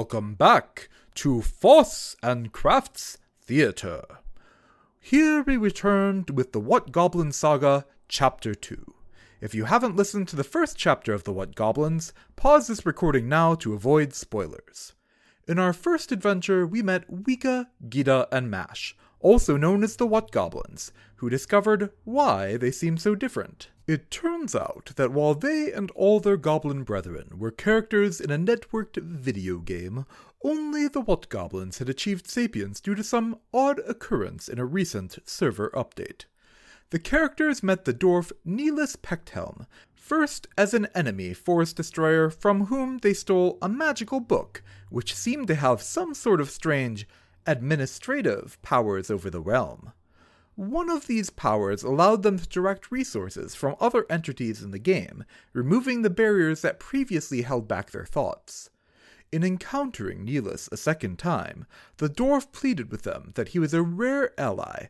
Welcome back to Foss and Crafts Theater. Here we returned with the What Goblin Saga, Chapter 2. If you haven't listened to the first chapter of the What Goblins, pause this recording now to avoid spoilers. In our first adventure, we met Wika, Gita, and Mash, also known as the What Goblins, who discovered why they seem so different. It turns out that while they and all their goblin brethren were characters in a networked video game, only the What Goblins had achieved sapience due to some odd occurrence in a recent server update. The characters met the dwarf Neelis Pechthelm, first as an enemy forest destroyer from whom they stole a magical book, which seemed to have some sort of strange administrative powers over the realm. One of these powers allowed them to direct resources from other entities in the game, removing the barriers that previously held back their thoughts. In encountering Neelis a second time, the dwarf pleaded with them that he was a rare ally,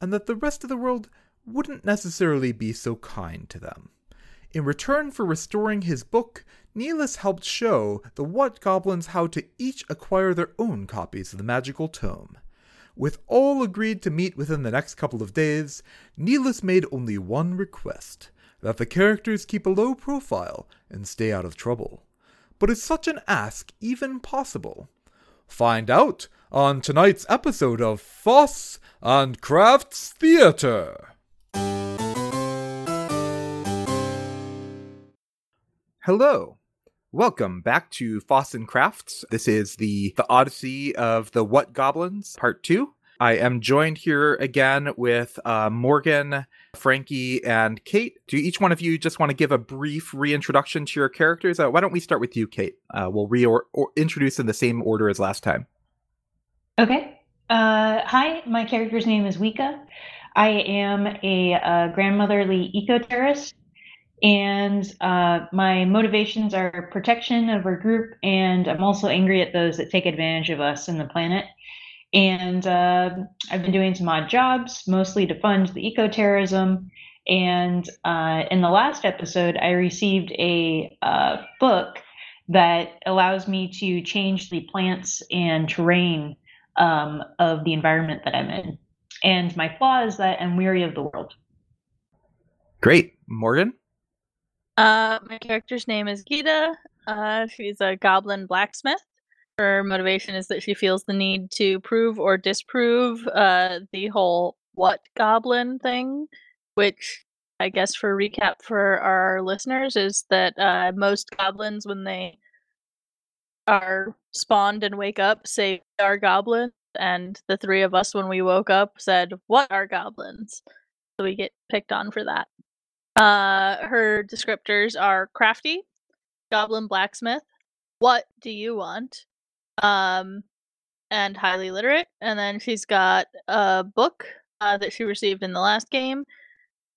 and that the rest of the world wouldn't necessarily be so kind to them. In return for restoring his book, Neelis helped show the What Goblins how to each acquire their own copies of the magical tome. With all agreed to meet within the next couple of days, Neelis made only one request that the characters keep a low profile and stay out of trouble. But is such an ask even possible? Find out on tonight's episode of Foss and Crafts Theater. Hello. Welcome back to Foss and Crafts. This is the the Odyssey of the What Goblins, Part 2. I am joined here again with uh, Morgan, Frankie, and Kate. Do each one of you just want to give a brief reintroduction to your characters? Uh, why don't we start with you, Kate? Uh, we'll reintroduce in the same order as last time. Okay. Uh, hi, my character's name is Wika. I am a, a grandmotherly eco terrorist and uh, my motivations are protection of our group and i'm also angry at those that take advantage of us and the planet. And uh, i've been doing some odd jobs mostly to fund the eco-terrorism. And uh, in the last episode i received a uh, book that allows me to change the plants and terrain um, of the environment that i'm in. And my flaw is that i'm weary of the world. Great. Morgan uh, my character's name is Gita. Uh, she's a goblin blacksmith. Her motivation is that she feels the need to prove or disprove uh, the whole what goblin thing, which I guess for recap for our listeners is that uh, most goblins, when they are spawned and wake up, say are goblins, and the three of us, when we woke up, said, What are goblins? So we get picked on for that. Uh, her descriptors are crafty, goblin blacksmith. What do you want? Um, and highly literate. And then she's got a book uh, that she received in the last game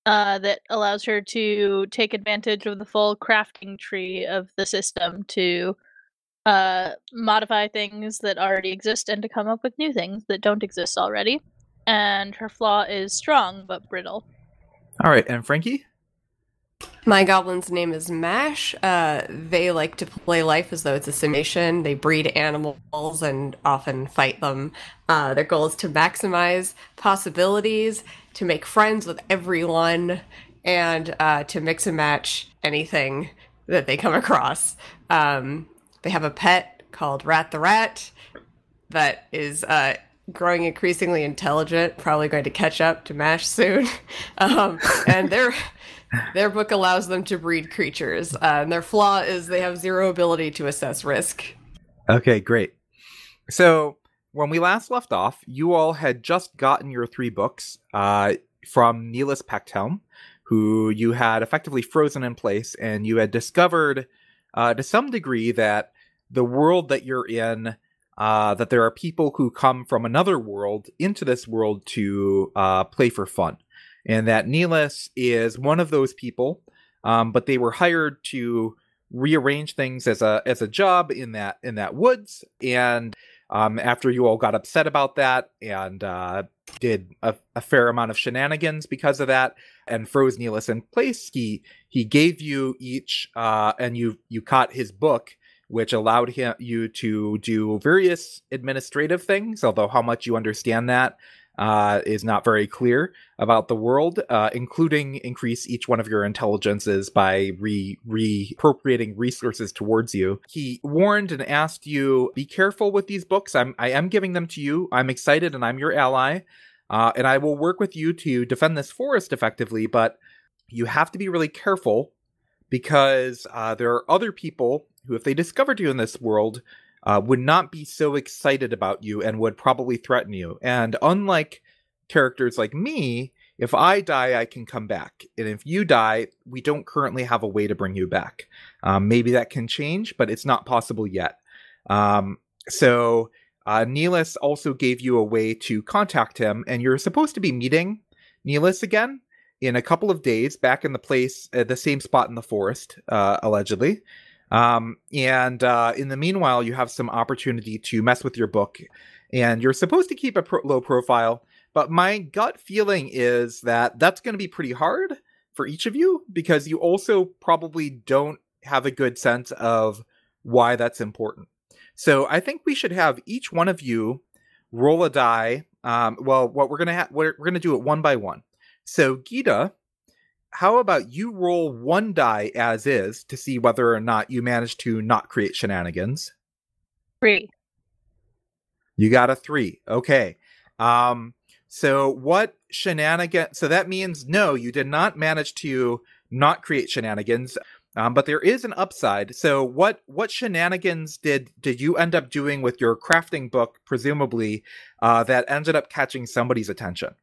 uh, that allows her to take advantage of the full crafting tree of the system to uh, modify things that already exist and to come up with new things that don't exist already. And her flaw is strong but brittle. All right, and Frankie? My goblin's name is Mash. Uh, they like to play life as though it's a simulation. They breed animals and often fight them. Uh, their goal is to maximize possibilities, to make friends with everyone, and uh, to mix and match anything that they come across. Um, they have a pet called Rat the Rat that is uh, growing increasingly intelligent, probably going to catch up to Mash soon. um, and they're their book allows them to breed creatures, uh, and their flaw is they have zero ability to assess risk. Okay, great. So when we last left off, you all had just gotten your three books uh, from Neelis Pechthelm, who you had effectively frozen in place, and you had discovered uh, to some degree that the world that you're in, uh, that there are people who come from another world into this world to uh, play for fun and that Neelis is one of those people, um, but they were hired to rearrange things as a as a job in that in that woods. And um, after you all got upset about that and uh, did a, a, fair amount of shenanigans because of that, and froze Neelis in place, he he gave you each, uh, and you you caught his book which allowed him you to do various administrative things. Although how much you understand that uh, is not very clear about the world, uh, including increase each one of your intelligences by re reappropriating resources towards you. He warned and asked you, "Be careful with these books. I'm I am giving them to you. I'm excited, and I'm your ally, uh, and I will work with you to defend this forest effectively. But you have to be really careful." Because uh, there are other people who, if they discovered you in this world, uh, would not be so excited about you and would probably threaten you. And unlike characters like me, if I die, I can come back. And if you die, we don't currently have a way to bring you back. Um, maybe that can change, but it's not possible yet. Um, so uh, Neelis also gave you a way to contact him, and you're supposed to be meeting Neelis again in a couple of days back in the place at the same spot in the forest, uh, allegedly. Um, and uh, in the meanwhile, you have some opportunity to mess with your book, and you're supposed to keep a pro- low profile. But my gut feeling is that that's going to be pretty hard for each of you because you also probably don't have a good sense of why that's important. So I think we should have each one of you roll a die. Um, well, what we're gonna ha- we're, we're gonna do it one by one. So Gita, how about you roll one die as is to see whether or not you manage to not create shenanigans? Three. You got a three. Okay. Um, so what shenanigan? So that means no, you did not manage to not create shenanigans. Um, but there is an upside. So what what shenanigans did did you end up doing with your crafting book, presumably, uh, that ended up catching somebody's attention?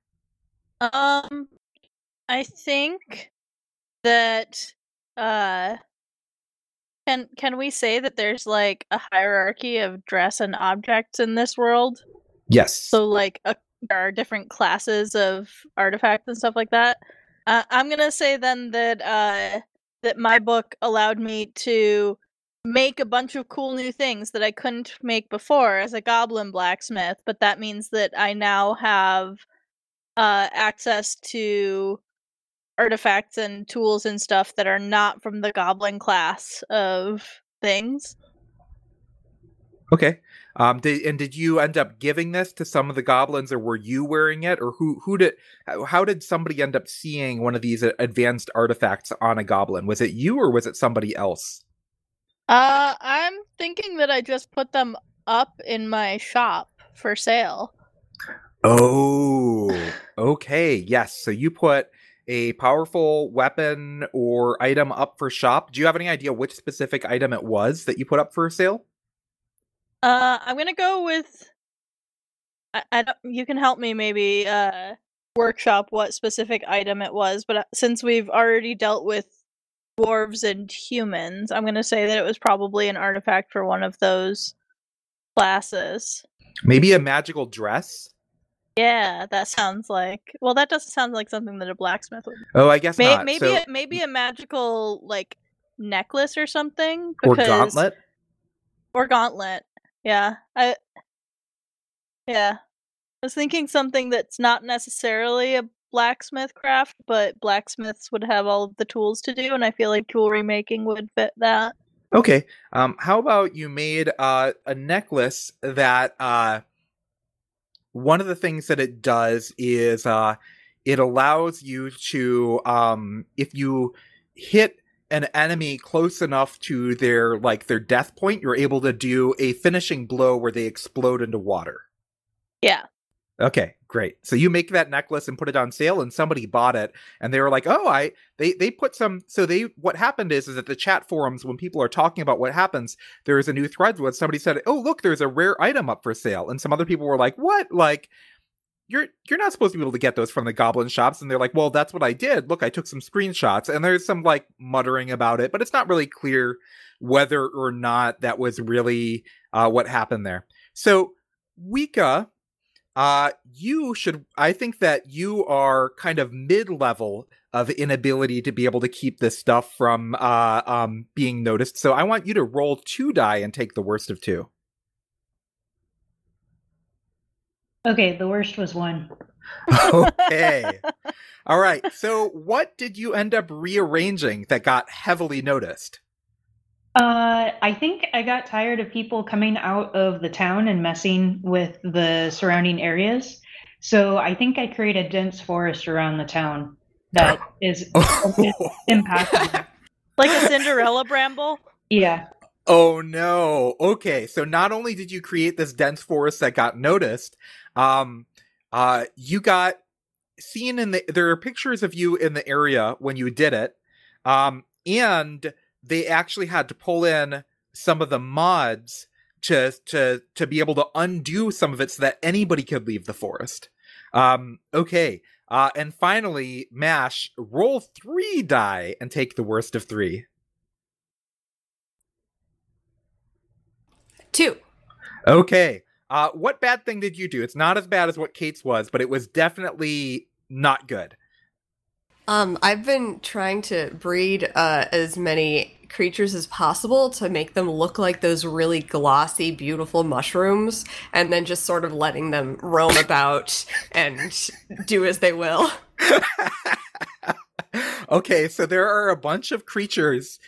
Um, I think that uh can can we say that there's like a hierarchy of dress and objects in this world? Yes. So like a, there are different classes of artifacts and stuff like that. Uh, I'm gonna say then that uh that my book allowed me to make a bunch of cool new things that I couldn't make before as a goblin blacksmith, but that means that I now have uh access to artifacts and tools and stuff that are not from the goblin class of things. Okay. Um, did, and did you end up giving this to some of the goblins, or were you wearing it, or who who did? How did somebody end up seeing one of these advanced artifacts on a goblin? Was it you, or was it somebody else? Uh, I'm thinking that I just put them up in my shop for sale. Oh, okay. Yes. So you put a powerful weapon or item up for shop. Do you have any idea which specific item it was that you put up for sale? Uh, I'm gonna go with. I, I don't, you can help me maybe uh workshop what specific item it was, but uh, since we've already dealt with dwarves and humans, I'm gonna say that it was probably an artifact for one of those classes. Maybe a magical dress. Yeah, that sounds like. Well, that doesn't sound like something that a blacksmith would. Oh, I guess May- not. maybe So- a, maybe a magical like necklace or something. or because- gauntlet. or gauntlet. Yeah, I. Yeah, I was thinking something that's not necessarily a blacksmith craft, but blacksmiths would have all of the tools to do, and I feel like jewelry making would fit that. Okay. Um, how about you made uh, a necklace that uh, one of the things that it does is uh, it allows you to, um, if you hit an enemy close enough to their like their death point, you're able to do a finishing blow where they explode into water. Yeah. Okay, great. So you make that necklace and put it on sale, and somebody bought it, and they were like, "Oh, I." They they put some. So they what happened is is that the chat forums when people are talking about what happens, there is a new thread where somebody said, "Oh, look, there's a rare item up for sale," and some other people were like, "What?" Like. You're you're not supposed to be able to get those from the goblin shops, and they're like, "Well, that's what I did. Look, I took some screenshots." And there's some like muttering about it, but it's not really clear whether or not that was really uh, what happened there. So Wika uh you should i think that you are kind of mid-level of inability to be able to keep this stuff from uh um being noticed so i want you to roll two die and take the worst of two. Okay, the worst was one. okay. All right so what did you end up rearranging that got heavily noticed Uh, I think I got tired of people coming out of the town and messing with the surrounding areas. So I think I create a dense forest around the town that is, is impactful. Like a Cinderella bramble? Yeah. Oh no. Okay, so not only did you create this dense forest that got noticed, um uh you got seen in the there are pictures of you in the area when you did it. Um and they actually had to pull in some of the mods to to to be able to undo some of it so that anybody could leave the forest. Um okay. Uh and finally, Mash, roll 3 die and take the worst of 3. Two. Okay. Uh, what bad thing did you do? It's not as bad as what Kate's was, but it was definitely not good. Um, I've been trying to breed uh, as many creatures as possible to make them look like those really glossy, beautiful mushrooms, and then just sort of letting them roam about and do as they will. okay, so there are a bunch of creatures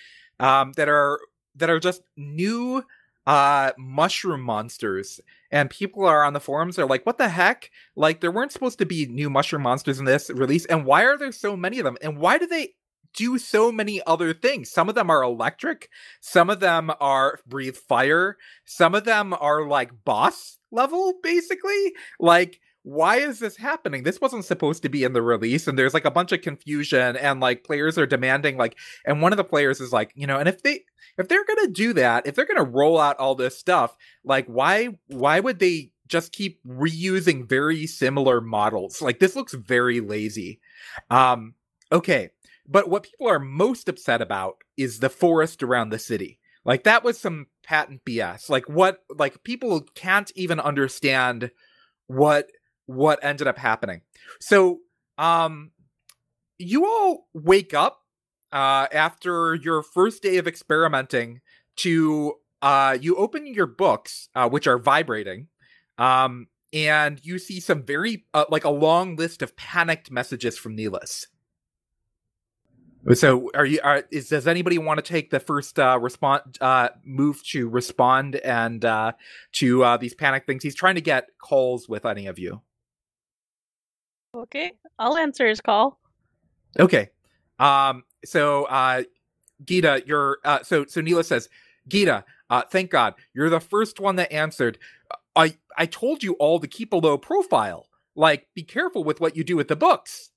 um, that are that are just new uh mushroom monsters. And people are on the forums are like what the heck? Like there weren't supposed to be new mushroom monsters in this release and why are there so many of them? And why do they do so many other things some of them are electric some of them are breathe fire some of them are like boss level basically like why is this happening? This wasn't supposed to be in the release, and there's like a bunch of confusion, and like players are demanding, like, and one of the players is like, you know, and if they if they're gonna do that, if they're gonna roll out all this stuff, like, why why would they just keep reusing very similar models? Like, this looks very lazy. Um, okay, but what people are most upset about is the forest around the city. Like, that was some patent BS. Like, what? Like, people can't even understand what what ended up happening. So, um, you all wake up uh, after your first day of experimenting to uh, you open your books, uh, which are vibrating, um, and you see some very uh, like a long list of panicked messages from Neelis. So, are you? Are, is does anybody want to take the first uh, response uh, move to respond and uh, to uh, these panic things? He's trying to get calls with any of you. Okay, I'll answer his call. Okay. Um. So, uh, Gita, you're uh. So, so Neelis says, Gita, uh, thank God you're the first one that answered. I I told you all to keep a low profile. Like, be careful with what you do with the books.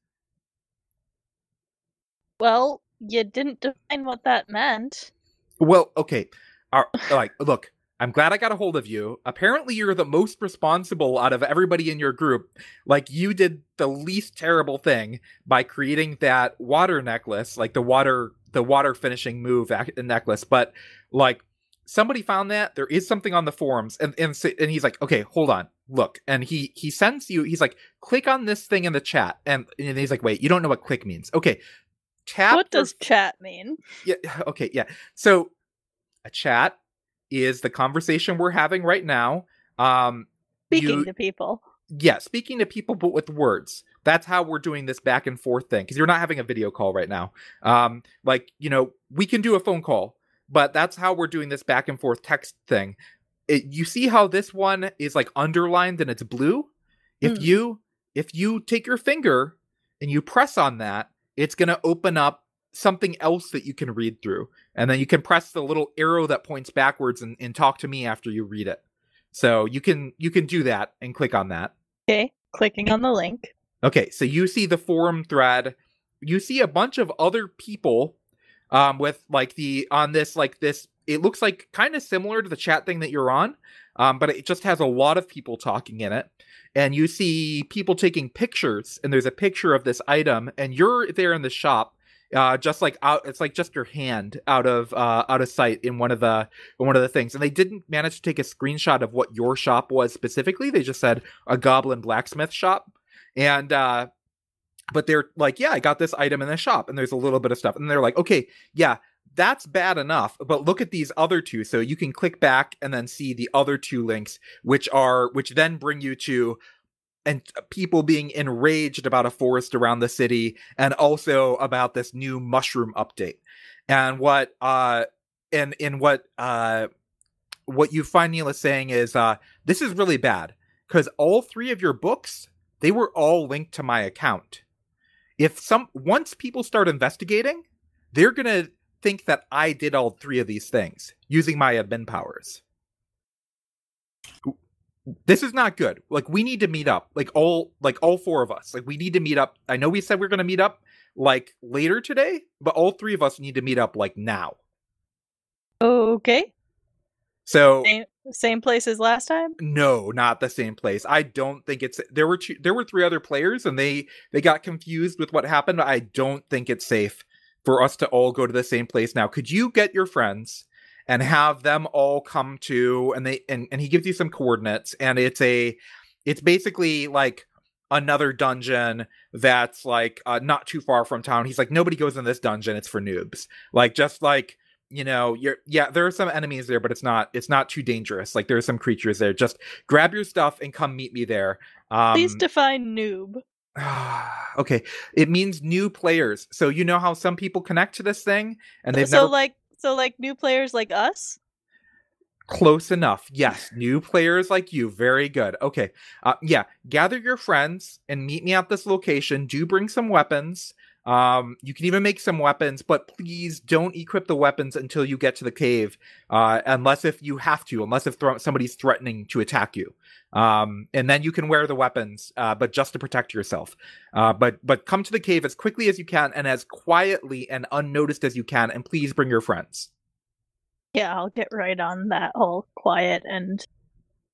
Well, you didn't define what that meant. Well, okay. All right, like, look, I'm glad I got a hold of you. Apparently, you're the most responsible out of everybody in your group. Like, you did the least terrible thing by creating that water necklace, like the water, the water finishing move necklace. But like, somebody found that there is something on the forums, and and and he's like, okay, hold on, look, and he he sends you. He's like, click on this thing in the chat, and and he's like, wait, you don't know what click means? Okay, tap. What does chat mean? Yeah. Okay. Yeah. So a chat is the conversation we're having right now. Um, speaking you, to people. Yeah, speaking to people, but with words. That's how we're doing this back and forth thing because you're not having a video call right now. Um, like you know, we can do a phone call, but that's how we're doing this back and forth text thing. It, you see how this one is like underlined and it's blue. If mm. you if you take your finger and you press on that, it's going to open up something else that you can read through. And then you can press the little arrow that points backwards and, and talk to me after you read it. So you can you can do that and click on that. Okay, clicking on the link. Okay, so you see the forum thread. You see a bunch of other people um with like the on this like this it looks like kind of similar to the chat thing that you're on. Um, but it just has a lot of people talking in it. And you see people taking pictures, and there's a picture of this item, and you're there in the shop, uh, just like out it's like just your hand out of uh, out of sight in one of the in one of the things and they didn't manage to take a screenshot of what your shop was specifically they just said a goblin blacksmith shop and uh but they're like yeah i got this item in the shop and there's a little bit of stuff and they're like okay yeah that's bad enough but look at these other two so you can click back and then see the other two links which are which then bring you to and people being enraged about a forest around the city and also about this new mushroom update. And what uh and in what uh what you find Neelis saying is uh this is really bad because all three of your books they were all linked to my account. If some once people start investigating, they're gonna think that I did all three of these things using my admin powers. This is not good. Like we need to meet up. Like all like all four of us. Like we need to meet up. I know we said we are gonna meet up like later today, but all three of us need to meet up like now. Okay. So Same, same place as last time. no, not the same place. I don't think it's there were two, there were three other players and they they got confused with what happened. I don't think it's safe for us to all go to the same place now. Could you get your friends and have them all come to and they and, and he gives you some coordinates and it's a it's basically like another dungeon that's like uh, not too far from town. He's like nobody goes in this dungeon. It's for noobs. Like just like you know you're yeah there are some enemies there but it's not it's not too dangerous like there are some creatures there just grab your stuff and come meet me there um Please define noob. okay it means new players. So you know how some people connect to this thing and they've so never like so like new players like us. close enough. Yes new players like you. Very good. Okay uh yeah gather your friends and meet me at this location. Do bring some weapons um you can even make some weapons but please don't equip the weapons until you get to the cave uh unless if you have to unless if thro- somebody's threatening to attack you um and then you can wear the weapons uh but just to protect yourself uh but but come to the cave as quickly as you can and as quietly and unnoticed as you can and please bring your friends Yeah, I'll get right on that whole quiet and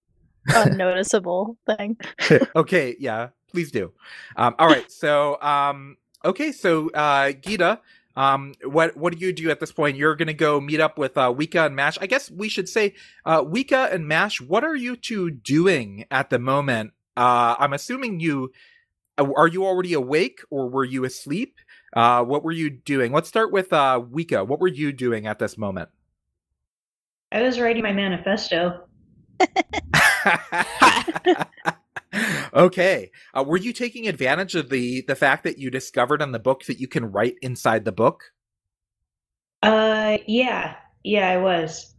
unnoticeable thing. okay, yeah, please do. Um, all right, so um, okay, so uh, Gita, um, what what do you do at this point? You're gonna go meet up with uh, Wika and Mash. I guess we should say, uh, Wika and Mash. What are you two doing at the moment? Uh, I'm assuming you uh, are you already awake or were you asleep? Uh, what were you doing? Let's start with uh, Wika. What were you doing at this moment? I was writing my manifesto. okay. Uh, were you taking advantage of the the fact that you discovered in the book that you can write inside the book? Uh, yeah, yeah, I was.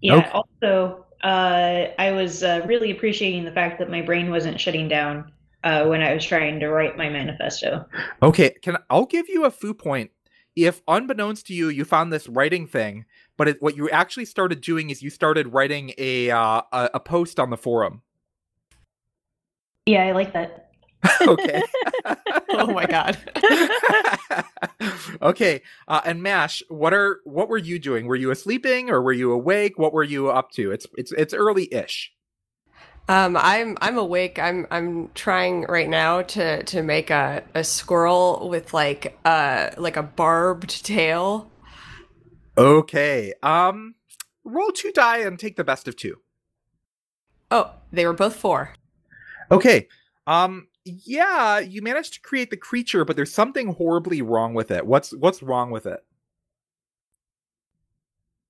Yeah. Okay. Also, uh, I was uh, really appreciating the fact that my brain wasn't shutting down uh, when I was trying to write my manifesto. Okay, can I'll give you a foo point. If unbeknownst to you, you found this writing thing, but it, what you actually started doing is you started writing a uh, a, a post on the forum. Yeah, I like that. okay. oh my god. okay. Uh, and Mash, what are what were you doing? Were you sleeping or were you awake? What were you up to? It's it's it's early-ish. Um, I'm I'm awake. I'm I'm trying right now to to make a, a squirrel with like uh like a barbed tail. Okay. Um roll two die and take the best of two. Oh, they were both four. Okay. Um yeah, you managed to create the creature, but there's something horribly wrong with it. What's what's wrong with it?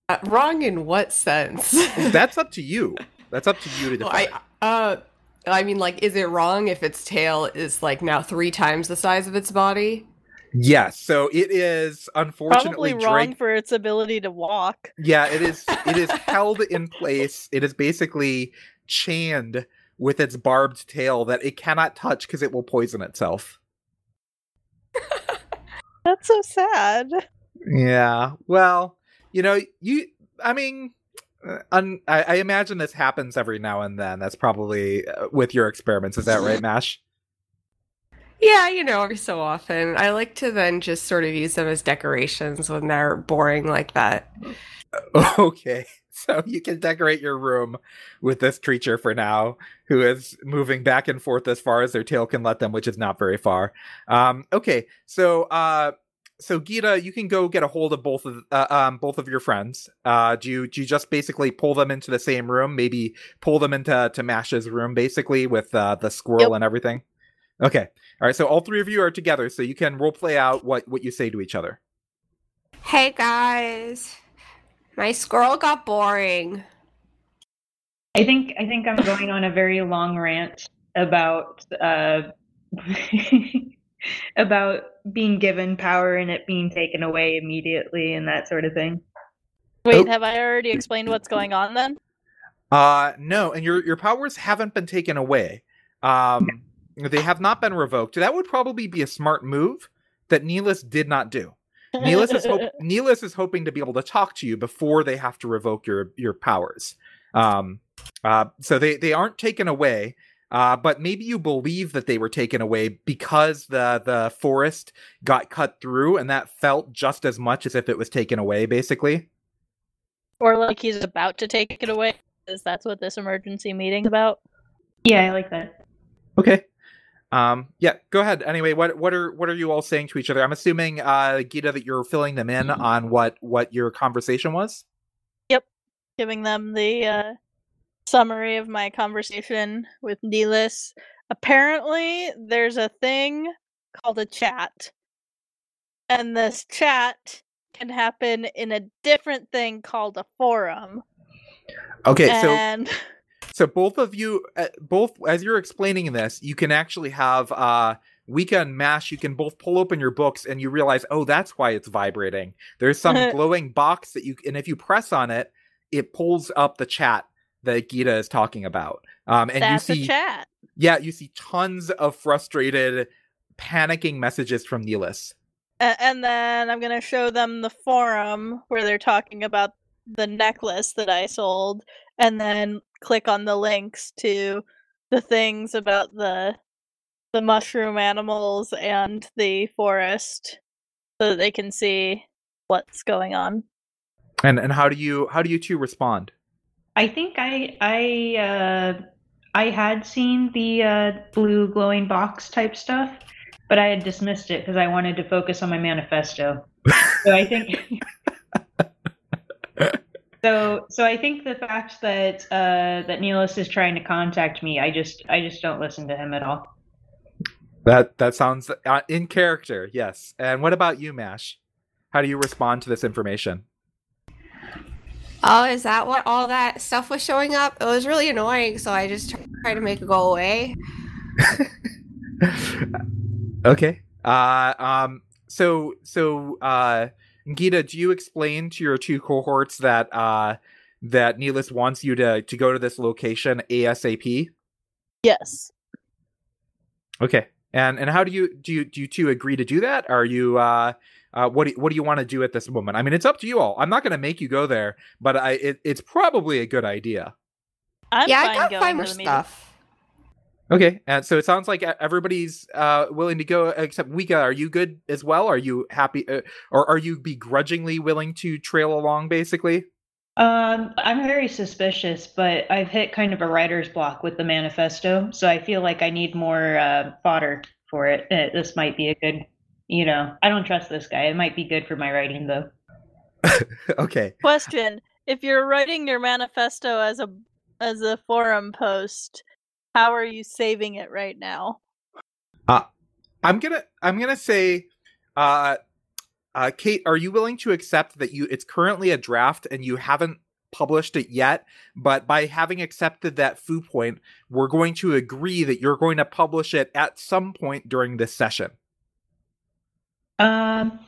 Uh, wrong in what sense? That's up to you. That's up to you to Well. I uh I mean like is it wrong if its tail is like now three times the size of its body? Yes, so it is unfortunately Probably wrong drag- for its ability to walk. Yeah, it is it is held in place. It is basically chained with its barbed tail that it cannot touch because it will poison itself. That's so sad. Yeah. Well, you know, you I mean uh, un, I, I imagine this happens every now and then. That's probably uh, with your experiments. Is that right, Mash? Yeah, you know, every so often. I like to then just sort of use them as decorations when they're boring like that. Okay. So you can decorate your room with this creature for now, who is moving back and forth as far as their tail can let them, which is not very far. Um, okay, so uh, so Gita, you can go get a hold of both of uh, um, both of your friends. Uh, do you do you just basically pull them into the same room? Maybe pull them into to Mash's room, basically with uh, the squirrel Yep. and everything. Okay, all right. So all three of you are together, so you can role play out what what you say to each other. Hey guys. My squirrel got boring. I think I think I'm going on a very long rant about uh, about being given power and it being taken away immediately and that sort of thing. Wait, Oh. have I already explained what's going on then? Uh no, and your your powers haven't been taken away. Um they have not been revoked. That would probably be a smart move that Neelis did not do. Neelis is hope Neelis is hoping to be able to talk to you before they have to revoke your your powers. Um uh so they they aren't taken away. Uh, but maybe you believe that they were taken away because the the forest got cut through, and that felt just as much as if it was taken away, basically. or like he's about to take it away. Because that's what this emergency meeting's about. Yeah, I like that. Okay. Um, yeah, go ahead. Anyway, what what are what are you all saying to each other? I'm assuming, uh, Gita, that you're filling them in on what what your conversation was. Yep, giving them the uh, summary of my conversation with Neelis. Apparently, there's a thing called a chat, and this chat can happen in a different thing called a forum. Okay, and so both of you, uh, both as you're explaining this, you can actually have uh, Wika and Mash. You can both pull open your books, and you realize, oh, that's why it's vibrating. There's some glowing box that you, and if you press on it, it pulls up the chat that Gita is talking about. Um, and that's you see, chat. yeah, you see tons of frustrated, panicking messages from Neelis. And then I'm gonna show them the forum where they're talking about the necklace that I sold, and then click on the links to the things about the the mushroom animals and the forest, so that they can see what's going on. And and how do you how do you two respond? I think I I uh, I had seen the uh, blue glowing box type stuff, but I had dismissed it because I wanted to focus on my manifesto. so I think. so so I think the fact that uh, that Neelis is trying to contact me, I just I just don't listen to him at all. That that sounds uh, in character, yes. And what about you, Mash? How do you respond to this information? Oh, is that what all that stuff was showing up? It was really annoying, so I just tr- tried to make it go away. okay. Uh, um. So so uh, Gita, do you explain to your two cohorts that uh that Neelis wants you to to go to this location ASAP? Yes. Okay. And and how do you do you do you two agree to do that? Are you uh uh, what do you, what do you want to do at this moment? I mean, it's up to you all. I'm not going to make you go there, but I it, it's probably a good idea. I'm yeah, fine I gotta going find to more meeting. stuff. Okay, and so it sounds like e, everybody's uh, willing to go, except Wika. Are you good as well? Are you happy, uh, or are you begrudgingly willing to trail along? Basically, Um, I'm very suspicious, but I've hit kind of a writer's block with the manifesto, so I feel like I need more uh, fodder for it. Uh, This might be a good, you know, I don't trust this guy. It might be good for my writing, though. okay. Question: If you're writing your manifesto as a as a forum post, how are you saving it right now? I'm gonna I'm gonna say, uh, uh, Kate, are you willing to accept that you it's currently a draft and you haven't published it yet, but by having accepted that foo point, we're going to agree that you're going to publish it at some point during this session. Um,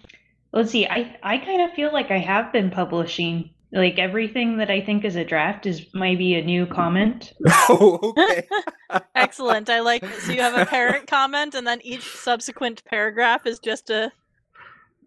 let's see. I I kind of feel like I have been publishing. Like everything that I think is a draft is maybe a new comment. oh, okay. Excellent. I like it. So you have a parent comment, and then each subsequent paragraph is just a.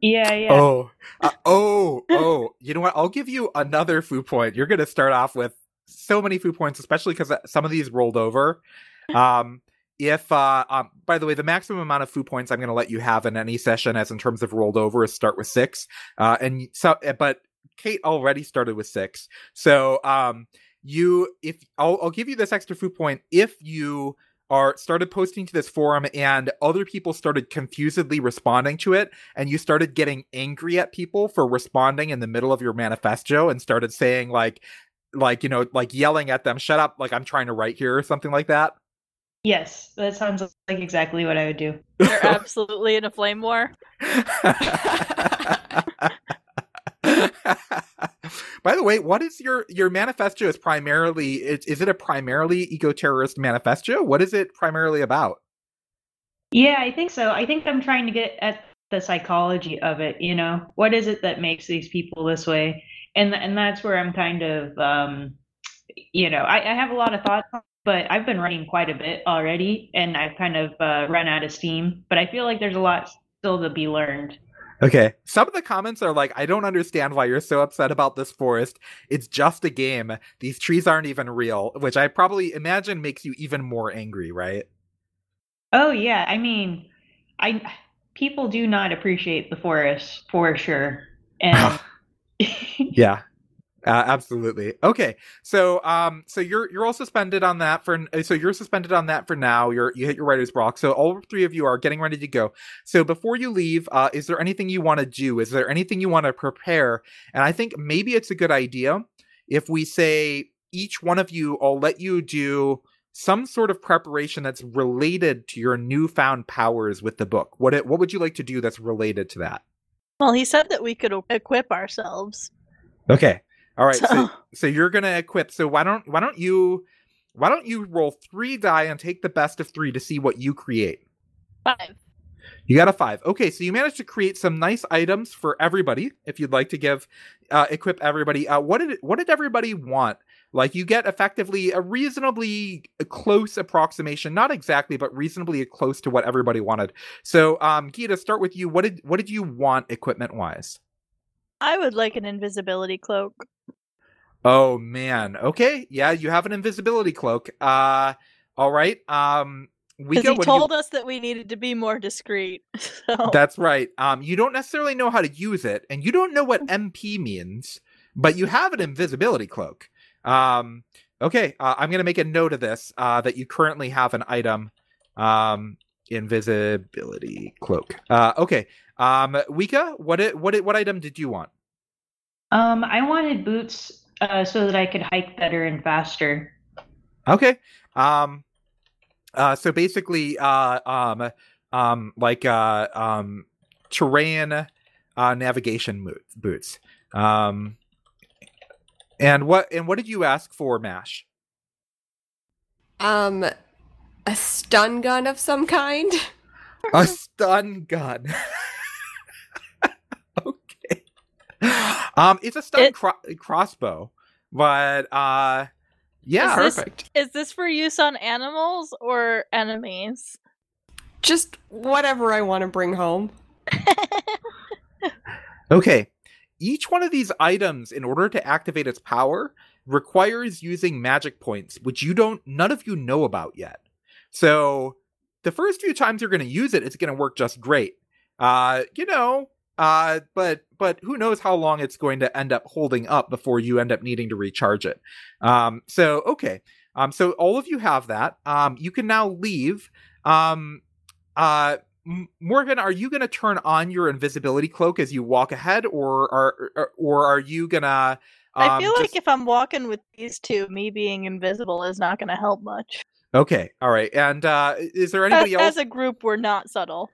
Yeah, yeah. Oh, uh, oh, oh! You know what? I'll give you another foo point. You're going to start off with so many foo points, especially because some of these rolled over. Um, if, uh, um, by the way, the maximum amount of foo points I'm going to let you have in any session, as in terms of rolled over, is start with six. Uh, and so, but Kate already started with six, so um, you, if I'll, I'll give you this extra foo point if you are started posting to this forum and other people started confusedly responding to it and you started getting angry at people for responding in the middle of your manifesto and started saying like like you know like yelling at them shut up like i'm trying to write here or something like that Yes, that sounds like exactly what I would do. You're absolutely in a flame war. By the way, what is your your manifesto? Is primarily is, is it a primarily eco terrorist manifesto? What is it primarily about? Yeah, I think so. I think I'm trying to get at the psychology of it, you know. What is it that makes these people this way? and and that's where I'm kind of um, you know I, I have a lot of thoughts, but I've been writing quite a bit already, and I've kind of uh, run out of steam. But I feel like there's a lot still to be learned. Okay. Some of the comments are like, I don't understand why you're so upset about this forest. It's just a game. These trees aren't even real, which I probably imagine makes you even more angry, right? Oh yeah, I mean, I people do not appreciate the forest for sure, and yeah. Uh, absolutely. Okay. So, um, so you're you're all suspended on that for so you're suspended on that for now. You're you hit your writer's block. So all three of you are getting ready to go. So before you leave, uh, is there anything you want to do? Is there anything you want to prepare? And I think maybe it's a good idea if we say each one of you, I'll let you do some sort of preparation that's related to your newfound powers with the book. What it, what would you like to do that's related to that? Well, he said that we could equip ourselves. Okay. All right. So, so, so you're going to equip. So why don't why don't you why don't you roll 3 die and take the best of 3 to see what you create? 5. You got a 5. Okay, so you managed to create some nice items for everybody if you'd like to give uh equip everybody. Uh what did what did everybody want? Like you get effectively a reasonably close approximation, not exactly, but reasonably close to what everybody wanted. So, um, Gita, start with you. What did what did you want equipment wise? I would like an invisibility cloak. Oh man. Okay. Yeah, you have an invisibility cloak. Uh, all right. Um, we he told you... us that we needed to be more discreet. So. That's right. Um, you don't necessarily know how to use it, and you don't know what MP means, but you have an invisibility cloak. Um, okay, uh, I'm going to make a note of this uh, that you currently have an item, um, invisibility cloak. Uh, okay, um, Wika, what it, what it, what item did you want? Um, I wanted boots uh, so that I could hike better and faster. Okay. Um, uh, so basically, uh, um, um, like uh, um, terrain uh, navigation boots. Um, and what and what did you ask for, Mash? Um, a stun gun of some kind. a stun gun. okay. Um, it's a stun it, cro- crossbow, but uh, yeah, is perfect. This, is this for use on animals or enemies? Just whatever I want to bring home. okay. Each one of these items, in order to activate its power, requires using magic points, which you don't, none of you know about yet. So the first few times you're going to use it, it's going to work just great. Uh, you know, uh, but but who knows how long it's going to end up holding up before you end up needing to recharge it. Um, so okay, um, so all of you have that. Um, you can now leave. Um, uh, Morgan, are you going to turn on your invisibility cloak as you walk ahead, or are or are you gonna? Um, I feel just... like if I'm walking with these two, me being invisible is not going to help much. Okay, all right. And uh, is there anybody as, else? As a group, we're not subtle.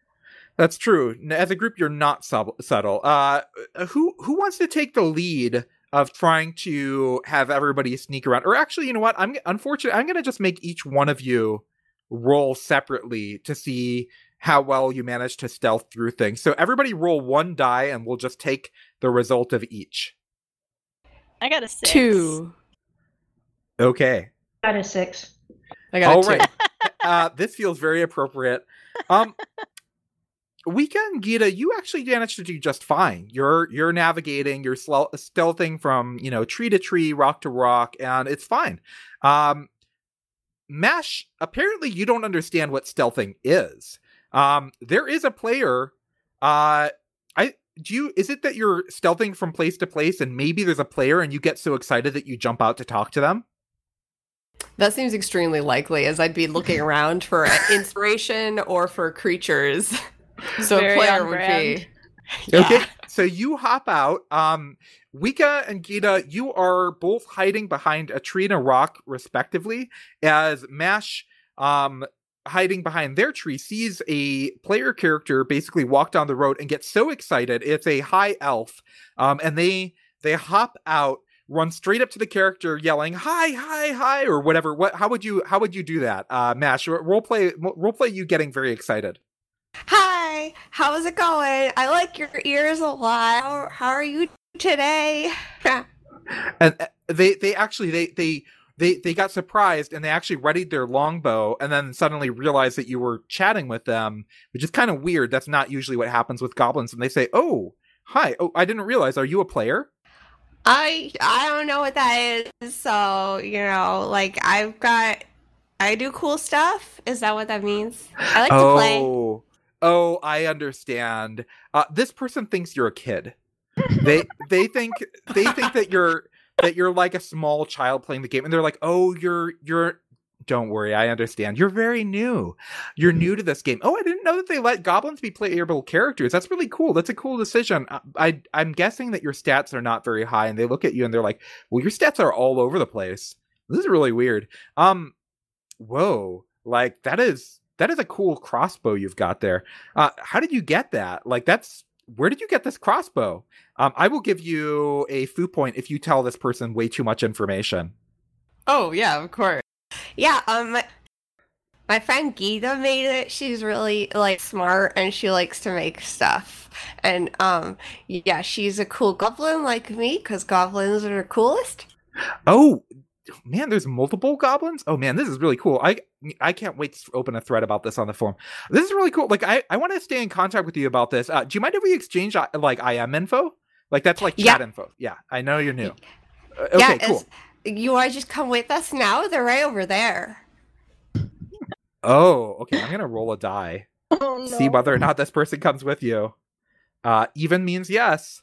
That's true. As a group, you're not sub- subtle. Uh, who who wants to take the lead of trying to have everybody sneak around? Or actually, you know what? I'm unfortunate. I'm going to just make each one of you roll separately to see how well you manage to stealth through things. So everybody roll one die and we'll just take the result of each. I got a six. Two. Okay. I got a six. I got All right. uh, this feels very appropriate. Um, Wika and Gita, you actually managed to do just fine. You're you're navigating, you're stealthing from you know tree to tree, rock to rock, and it's fine. Um, Mash, apparently you don't understand what stealthing is. Um, there is a player. Uh, I do you. Is it that you're stealthing from place to place, and maybe there's a player, and you get so excited that you jump out to talk to them? That seems extremely likely, as I'd be looking around for inspiration or for creatures. So Very a player would be. Yeah. Okay, so you hop out. Um, Wika and Gita, you are both hiding behind a tree and a rock, respectively, as Mash um hiding behind their tree sees a player character basically walk down the road and get so excited it's a high elf um, and they they hop out run straight up to the character yelling hi hi hi or whatever what how would you how would you do that uh mash role play role play you getting very excited hi how's it going i like your ears a lot how, how are you today. and uh, they they actually they they they they got surprised and they actually readied their longbow and then suddenly realized that you were chatting with them, which is kind of weird. That's not usually what happens with goblins. And they say, "Oh, hi. Oh, I didn't realize. Are you a player?" I I don't know what that is. So you know, like I've got, I do cool stuff. Is that what that means? I like oh, to play. Oh, I understand. Uh, this person thinks you're a kid. they they think they think that you're that you're like a small child playing the game, and they're like, "Oh, you're you're." Don't worry, I understand. You're very new. You're new to this game. Oh, I didn't know that they let goblins be playable characters. That's really cool. That's a cool decision. I, I I'm guessing that your stats are not very high, and they look at you and they're like, "Well, your stats are all over the place. This is really weird." Um, whoa, like that is that is a cool crossbow you've got there. Uh, how did you get that? Like that's where did you get this crossbow? Um, I will give you a foo point if you tell this person way too much information. Oh yeah, of course. Yeah, um my, my friend Gita made it. She's really like smart and she likes to make stuff. And um yeah, she's a cool goblin like me cuz goblins are the coolest. Oh, man, there's multiple goblins. Oh man, this is really cool. I I can't wait to open a thread about this on the forum. This is really cool. Like I I want to stay in contact with you about this. Uh, do you mind if we exchange uh, like IM info? Like that's like chat Yeah. info. Yeah, I know you're new. Uh, okay, yeah, cool. You want to just come with us now? They're right over there. Oh, okay. I'm gonna roll a die. Oh, See whether or not this person comes with you. Uh, even means yes.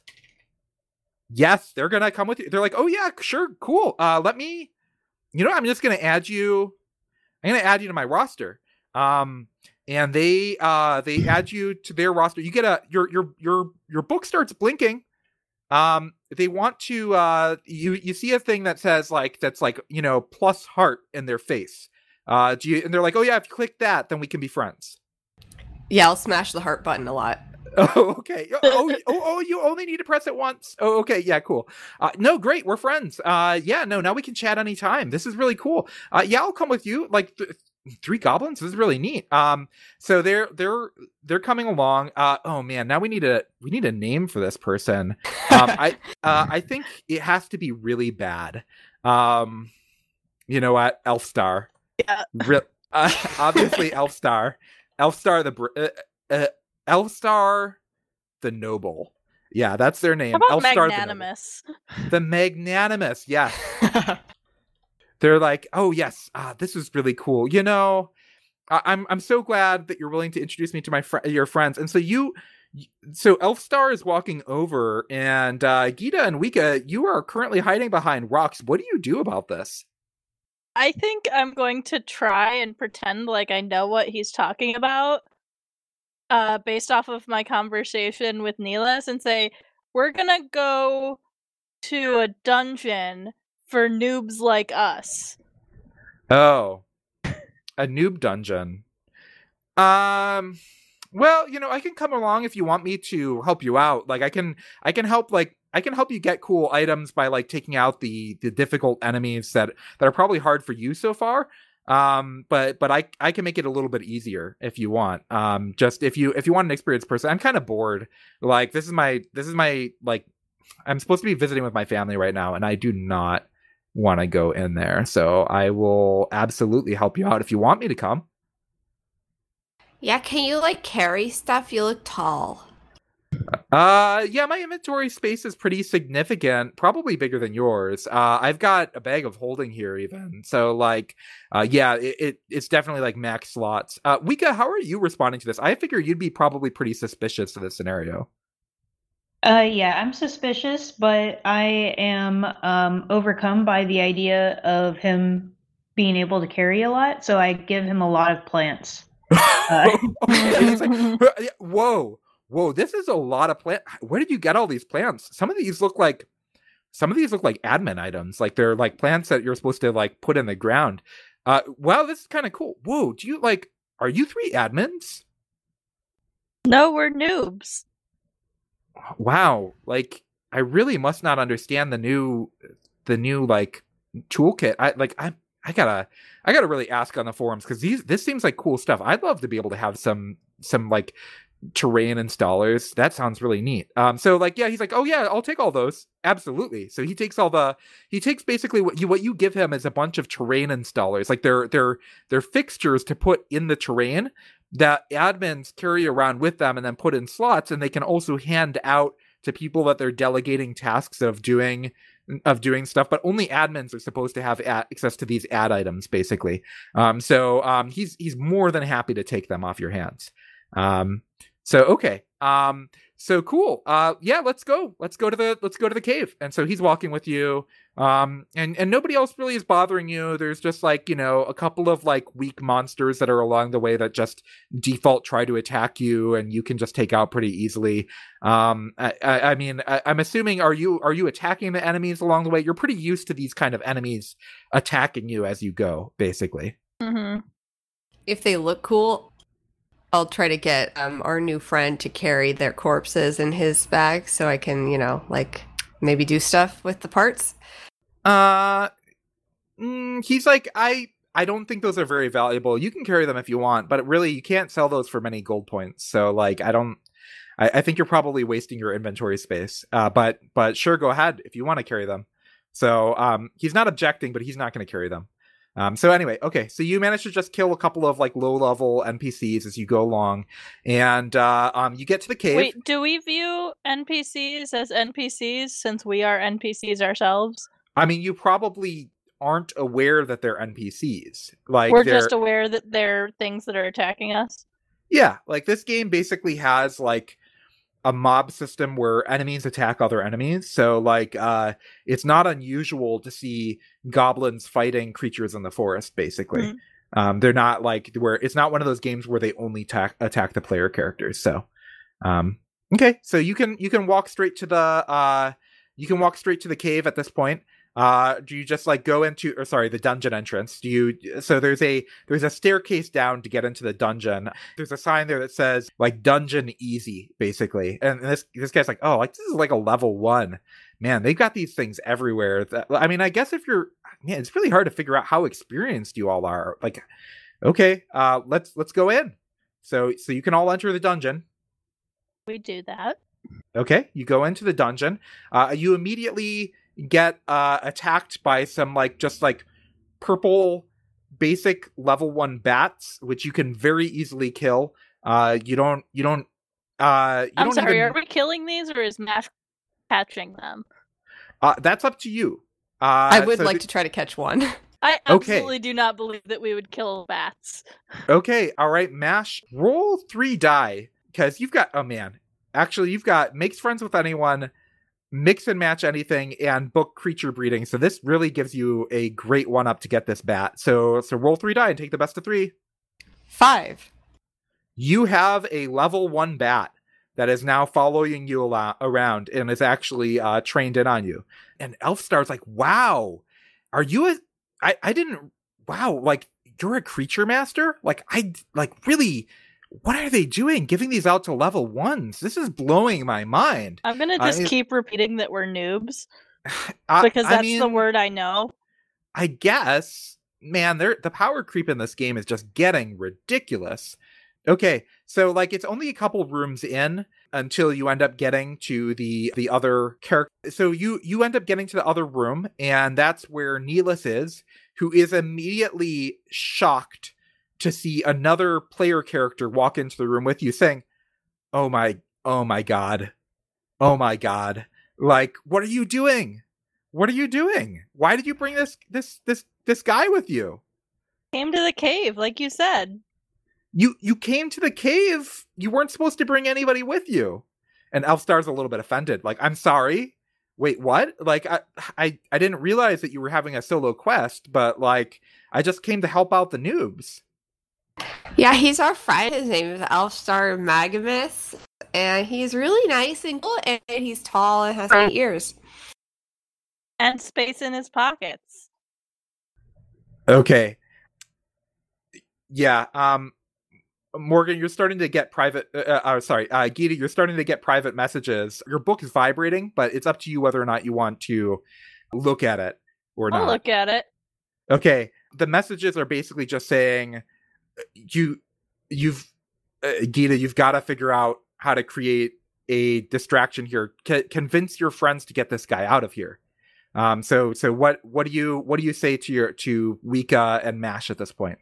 Yes, they're gonna come with you. They're like, oh yeah, sure, cool. Uh, let me. You know, I'm just gonna add you. I'm gonna add you to my roster. Um, and they uh they add you to their roster. You get a your your your your book starts blinking. Um, they want to uh you you see a thing that says like that's like you know plus heart in their face. Uh, do you and they're like, oh yeah, if you click that, then we can be friends. Yeah, I'll smash the heart button a lot. Oh, okay. Oh, oh, oh, oh, you only need to press it once. Oh, okay. Yeah, cool. Uh, no, great. We're friends. Uh, yeah, no, now we can chat anytime. This is really cool. Uh, yeah, I'll come with you. Like th- three goblins. This is really neat. Um, so they're they're they're coming along. Uh, oh man, now we need a we need a name for this person. Um, I uh, I think it has to be really bad. Um, you know what? Elfstar. Yeah. Re- uh, obviously, Elfstar. Elfstar the br- uh, uh, Elfstar the Noble. Yeah, that's their name. How about Elfstar the Noble. magnanimous? The Magnanimous. Yes. They're like, oh yes, ah, this is really cool. You know, I- I'm I'm so glad that you're willing to introduce me to my fr- your friends. And so you, so Elfstar is walking over, and uh, Gita and Wika, you are currently hiding behind rocks. What do you do about this? I think I'm going to try and pretend like I know what he's talking about, uh, based off of my conversation with Neelis, and say we're gonna go to a dungeon for noobs like us. Oh, a noob dungeon. Um, well, you know, I can come along if you want me to help you out. Like, I can, I can help. Like, I can help you get cool items by like taking out the the difficult enemies that that are probably hard for you so far. Um, but but I I can make it a little bit easier if you want. Um, just if you if you want an experienced person, I'm kind of bored. Like, this is my this is my like. I'm supposed to be visiting with my family right now, and I do not want to go in there. So I will absolutely help you out if you want me to come. yeah, can you like carry stuff? You look tall. Uh yeah, my inventory space is pretty significant, probably bigger than yours. Uh I've got a bag of holding here even. So like uh yeah, it, it it's definitely like max slots. Uh Wika, how are you responding to this? I figure you'd be probably pretty suspicious to this scenario. Uh, yeah, I'm suspicious, but I am um, overcome by the idea of him being able to carry a lot, so I give him a lot of plants. Uh, He's like, whoa, whoa, this is a lot of plant. Where did you get all these plants? Some of these look like some of these look like admin items. Like they're like plants that you're supposed to like put in the ground. Uh wow, this is kind of cool. Whoa, do you like are you three admins? No, we're noobs. Wow, like I really must not understand the new the new like toolkit. I like I I gotta I gotta really ask on the forums because these this seems like cool stuff. I'd love to be able to have some some like terrain installers. That sounds really neat. Um, so like, yeah, he's like, oh yeah, I'll take all those. Absolutely. So he takes all the, he takes basically what you what you give him is a bunch of terrain installers, like they're they're they're fixtures to put in the terrain that admins carry around with them and then put in slots, and they can also hand out to people that they're delegating tasks of doing of doing stuff, but only admins are supposed to have access to these ad items, basically. Um, so um, he's he's more than happy to take them off your hands. Um, so okay. Um, so cool. Uh, yeah, let's go. Let's go to the let's go to the cave. And so he's walking with you. Um, and and nobody else really is bothering you. There's just like you know a couple of like weak monsters that are along the way that just default try to attack you, and you can just take out pretty easily. Um, I, I, I mean, I, am assuming are you are you attacking the enemies along the way? You're pretty used to these kind of enemies attacking you as you go, basically. Mm-hmm. If they look cool, I'll try to get um, our new friend to carry their corpses in his bag so I can, you know, like maybe do stuff with the parts. Uh, mm, he's like, I, I don't think those are very valuable. You can carry them if you want, but really, you can't sell those for many gold points. So, like, I don't. I, I think you're probably wasting your inventory space. Uh, but but sure, go ahead if you want to carry them. So um, he's not objecting, but he's not going to carry them. Um, so anyway, okay, so you manage to just kill a couple of like low level NPCs as you go along, and uh, um, you get to the cave. Wait, do we view NPCs as NPCs since we are NPCs ourselves? I mean, you probably aren't aware that they're NPCs. Like we're just aware that they're things that are attacking us. Yeah, like this game basically has like a mob system where enemies attack other enemies. So like uh it's not unusual to see goblins fighting creatures in the forest basically. Mm-hmm. Um they're not like where it's not one of those games where they only attack attack the player characters. So um okay, so you can you can walk straight to the uh you can walk straight to the cave at this point. Uh, do you just like go into, or sorry, the dungeon entrance? Do you? So there's a there's a staircase down to get into the dungeon. There's a sign there that says like dungeon easy, basically. And this this guy's like, oh, like this is like a level one. Man, they've got these things everywhere. That, I mean, I guess if you're, man, it's really hard to figure out how experienced you all are. Like, okay, uh, let's let's go in. So so you can all enter the dungeon. We do that. Okay, you go into the dungeon. Uh, you immediately get uh, attacked by some like just like purple basic level one bats, which you can very easily kill. Uh, you don't you don't. Uh, you I'm don't sorry. even... Are we killing these, or is Mash catching them? Uh, that's up to you. Uh, I would so like th- to try to catch one. I absolutely okay. do not believe that we would kill bats. Okay, all right, Mash, roll three die because you've got. Oh man, actually, you've got makes friends with anyone, mix and match anything and book creature breeding. So this really gives you a great one up to get this bat. So so roll three die and take the best of three. Five. You have a level one bat that is now following you around and is actually uh, trained in on you. And Elfstar's like, wow, are you a? I I didn't. Wow, like you're a creature master. Like I like really what are they doing giving these out to level ones? This is blowing my mind. I'm gonna just I, keep repeating that we're noobs I, because that's I mean, the word I know. I guess, man, the power creep in this game is just getting ridiculous. Okay, so like it's only a couple rooms in until you end up getting to the the other character. So you you end up getting to the other room, and that's where Neelis is, who is immediately shocked to see another player character walk into the room with you saying, "Oh my, oh my god. Oh my god. Like, what are you doing? What are you doing? Why did you bring this this this this guy with you?" Came to the cave, like you said. You you came to the cave. You weren't supposed to bring anybody with you. And Elfstar's a little bit offended. Like, "I'm sorry. Wait, what? Like I I I didn't realize that you were having a solo quest, but like I just came to help out the noobs." Yeah, he's our friend. His name is Elfstar Magamus, and he's really nice and cool, and he's tall and has eight ears. And space in his pockets. Okay. Yeah, um Morgan, you're starting to get private. Uh, uh, uh sorry, uh, Gita, you're starting to get private messages. Your book is vibrating, but it's up to you whether or not you want to look at it or I'll not. look at it. Okay, the messages are basically just saying, you you've uh, Gita, you've got to figure out how to create a distraction here. C- convince your friends to get this guy out of here. Um, so so what what do you what do you say to your to Wika and Mash at this point?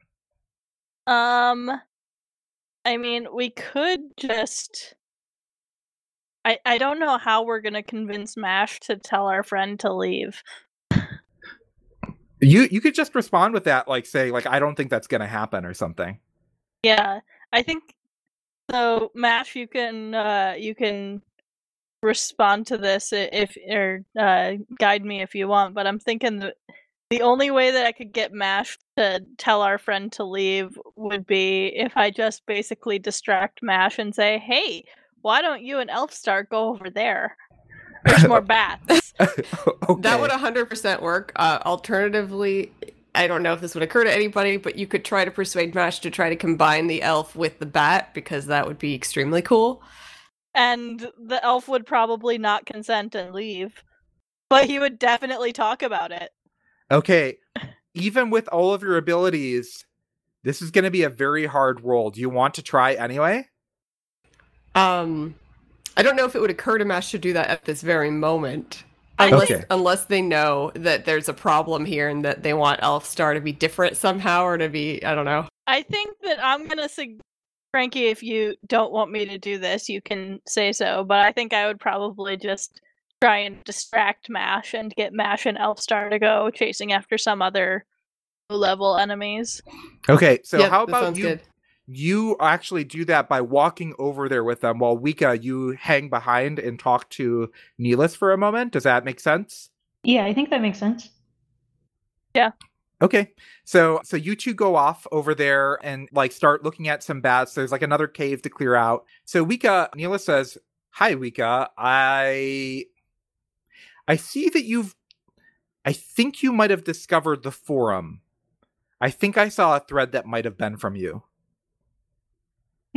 Um, I mean, we could just. I I don't know how we're gonna convince Mash to tell our friend to leave. You you could just respond with that, like say like I don't think that's gonna happen or something. Yeah, I think so. Mash, you can uh you can respond to this if or uh guide me if you want. But I'm thinking that the only way that I could get Mash to tell our friend to leave would be if I just basically distract Mash and say, "Hey, why don't you and Elfstar go over there? There's more bats." okay. That would 100% work. Uh, alternatively, I don't know if this would occur to anybody, but you could try to persuade Mash to try to combine the elf with the bat because that would be extremely cool. and the elf would probably not consent and leave. But he would definitely talk about it. Okay, even with all of your abilities, this is going to be a very hard roll. Do you want to try anyway? Um, I don't know if it would occur to Mash to do that at this very moment. Unless, Okay. unless they know that there's a problem here and that they want Elf Star to be different somehow or to be, I don't know. I think that I'm gonna say, Frankie, if you don't want me to do this, you can say so. But I think I would probably just try and distract Mash and get Mash and Elfstar to go chasing after some other level enemies. Okay, so Yep, how about you? good. You actually do that by walking over there with them, while Wika you hang behind and talk to Neelis for a moment. Does that make sense? Yeah, I think that makes sense. Yeah. Okay. So so you two go off over there and like start looking at some bats. There's like another cave to clear out. So Wika Neelis says, Hi Wika. I I see that you've I think you might have discovered the forum. I think I saw a thread that might have been from you.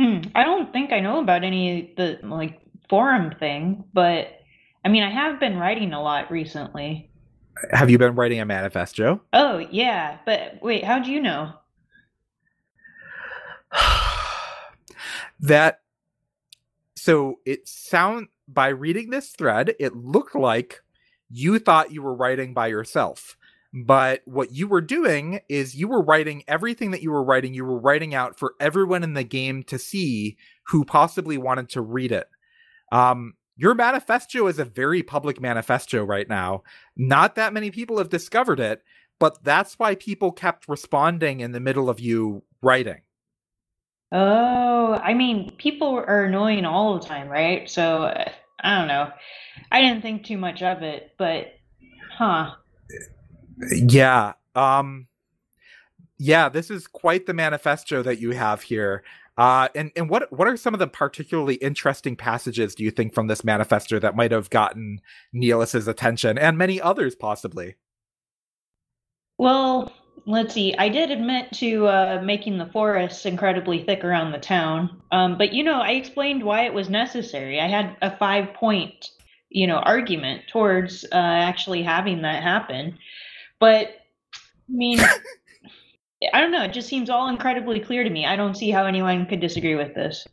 Hmm. I don't think I know about any the like forum thing, but I mean, I have been writing a lot recently. Have you been writing a manifesto? Oh, yeah, but wait, how do you know? that so it sound by reading this thread it looked like you thought you were writing by yourself but what you were doing is you were writing everything that you were writing you were writing out for everyone in the game to see who possibly wanted to read it um your manifesto is a very public manifesto right now not that many people have discovered it but that's why people kept responding in the middle of you writing Oh, I mean, people are annoying all the time, right? So, uh, I don't know. I didn't think too much of it, but huh. Yeah. Um yeah, this is quite the manifesto that you have here. Uh and and what what are some of the particularly interesting passages do you think from this manifesto that might have gotten Neelis's attention and many others possibly? Well, let's see. I did admit to uh, making the forests incredibly thick around the town, um, but you know, I explained why it was necessary. I had a five-point, you know, argument towards uh, actually having that happen. But I mean, I don't know. It just seems all incredibly clear to me. I don't see how anyone could disagree with this.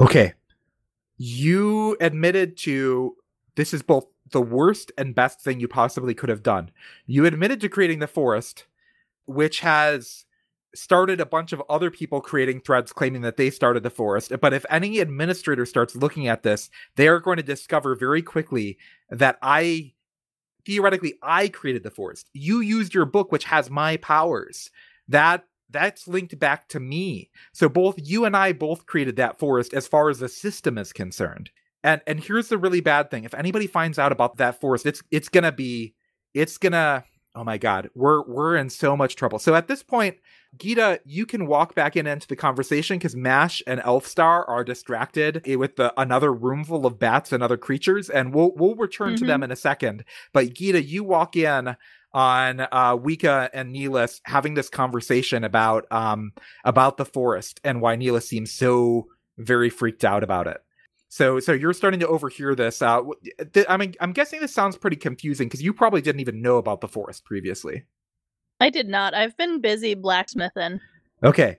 Okay. You admitted to this is both the worst and best thing you possibly could have done. You admitted to creating the forest, which has started a bunch of other people creating threads claiming that they started the forest. But if any administrator starts looking at this, they are going to discover very quickly that I theoretically I created the forest. You used your book which has my powers. That that's linked back to me. So both you and I both created that forest as far as the system is concerned. And and here's the really bad thing. If anybody finds out about that forest, it's it's to be it's to oh my god, we're we're in so much trouble. So at this point, Gita, you can walk back in into the conversation because Mash and Elfstar are distracted with the another room full of bats and other creatures, and we'll we'll return to them in a second. But Gita, you walk in on uh Wika and Neelis having this conversation about um about the forest and why Neelis seems so very freaked out about it. So so you're starting to overhear this. Uh th- I mean I'm guessing this sounds pretty confusing because you probably didn't even know about the forest previously. I did not. I've been busy blacksmithing. Okay.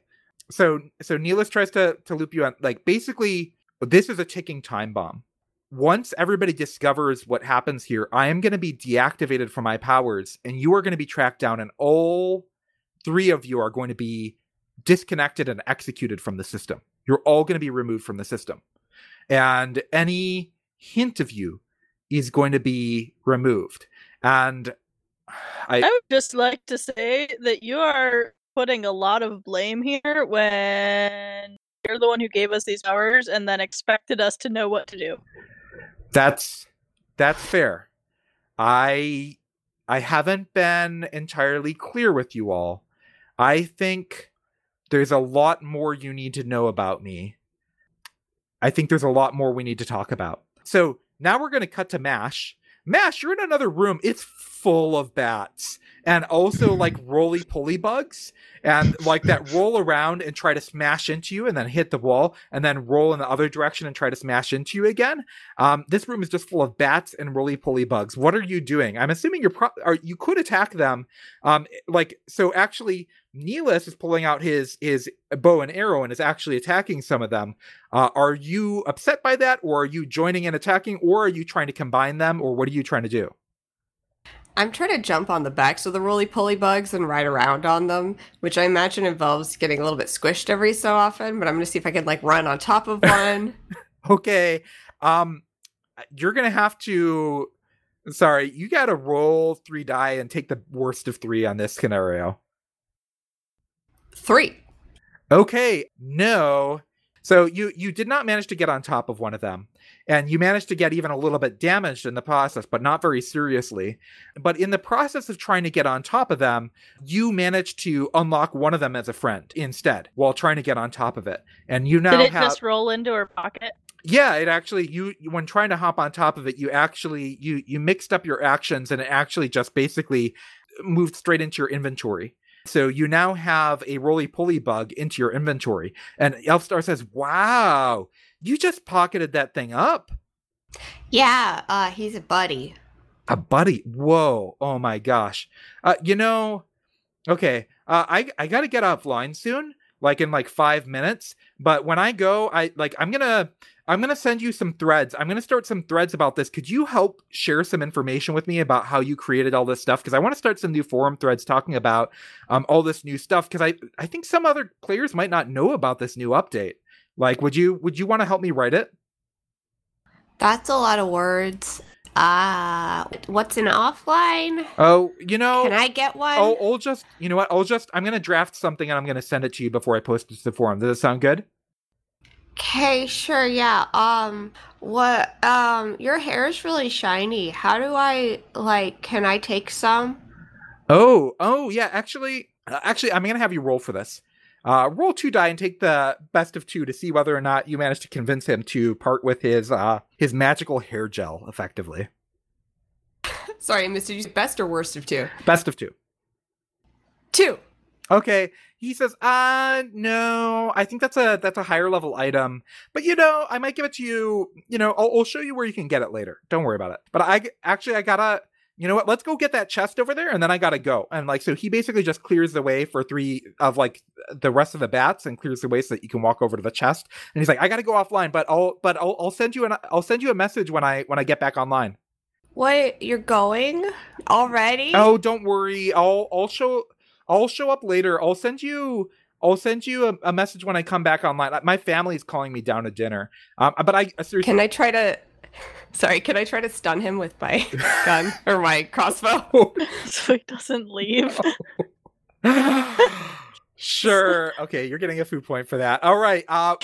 so so Neelis tries to to loop you on like basically this is a ticking time bomb. Once everybody discovers what happens here, I am going to be deactivated from my powers and you are going to be tracked down and all three of you are going to be disconnected and executed from the system. You're all going to be removed from the system. And any hint of you is going to be removed. And I, I would just like to say that you are putting a lot of blame here when you're the one who gave us these powers and then expected us to know what to do. That's that's fair. I I haven't been entirely clear with you all. I think there's a lot more you need to know about me. I think there's a lot more we need to talk about. So now we're going to cut to MASH. MASH, you're in another room. It's full of bats and also like roly poly bugs and like that roll around and try to smash into you and then hit the wall and then roll in the other direction and try to smash into you again. Um, this room is just full of bats and roly poly bugs. What are you doing? I'm assuming you're pro- or you could attack them. Um, like so actually Neelis is pulling out his his bow and arrow and is actually attacking some of them. Uh, are you upset by that, or are you joining and attacking, or are you trying to combine them, or what are you trying to do? I'm trying to jump on the backs of the roly poly bugs and ride around on them, which I imagine involves getting a little bit squished every so often. But I'm going to see if I can like run on top of one. okay, um, you're gonna have to. Sorry, you got to roll three die and take the worst of three on this scenario. Three. Okay, no. So you you did not manage to get on top of one of them, and you managed to get even a little bit damaged in the process, but not very seriously. But in the process of trying to get on top of them, you managed to unlock one of them as a friend instead, while trying to get on top of it. And you now Did it have just roll into her pocket? yeah, it actually you when trying to hop on top of it, you actually you you mixed up your actions and it actually just basically moved straight into your inventory. So you now have a roly poly bug into your inventory. And Elfstar says, Wow, you just pocketed that thing up. Yeah, uh, he's a buddy. A buddy. Whoa. Oh my gosh. Uh, you know, okay. Uh, I I gotta get offline soon, like in like five minutes. But when I go, I like I'm gonna I'm gonna send you some threads. I'm gonna start some threads about this. Could you help share some information with me about how you created all this stuff? Because I want to start some new forum threads talking about um all this new stuff. Because I I think some other players might not know about this new update. Like, would you would you want to help me write it? That's a lot of words. Uh, what's an offline? Oh, you know, Can I get one? Oh, I'll just, you know what? I'll just, I'm going to draft something and I'm going to send it to you before I post it to the forum. Does that sound good? Okay, sure, yeah. Um, what, um, your hair is really shiny. How do I, like, can I take some? Oh, oh, yeah. Actually, uh, actually, I'm going to have you roll for this. Uh, roll two die and take the best of two to see whether or not you manage to convince him to part with his, uh, his magical hair gel effectively. Sorry, Mr. You best or worst of two? Best of two. Two. Okay. He says, uh, no, I think that's a, that's a higher level item, but you know, I might give it to you, you know, I'll, I'll show you where you can get it later. Don't worry about it. But I, actually, I gotta, you know what? Let's go get that chest over there, and then I gotta go. And like, so he basically just clears the way for three of like the rest of the bats, and clears the way so that you can walk over to the chest. And he's like, I gotta go offline, but I'll, but I'll, I'll send you an, I'll send you a message when I, when I get back online. What, you're going already? Oh, don't worry. I'll, I'll show, I'll show up later. I'll send you. I'll send you a, a message when I come back online. My family's calling me down to dinner. Um, but I seriously, Can I try to, sorry, can I try to stun him with my gun or my crossbow? so he doesn't leave. sure. Okay, you're getting a foo point for that. All right. Uh,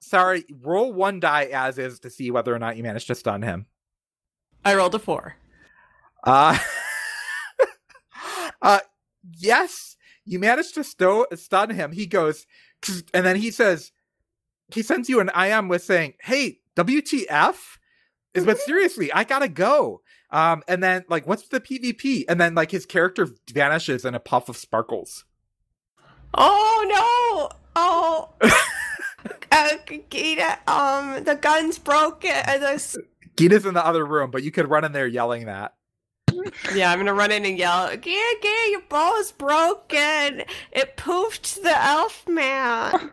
sorry. Roll one die as is to see whether or not you managed to stun him. I rolled a four. Uh, uh, yes, you managed to sto- stun him. He goes, and then he says, he sends you an IM with saying, "Hey, WTF?" Is but seriously, I gotta go. Um, and then like, what's the PvP? And then like his character vanishes in a puff of sparkles. Oh no! Oh, uh, Gita, um, the gun's broken. Uh, the Gita's in the other room, but you could run in there yelling that. Yeah, I'm gonna run in and yell, "Gita, Gita, your bow is broken. It poofed the elf man."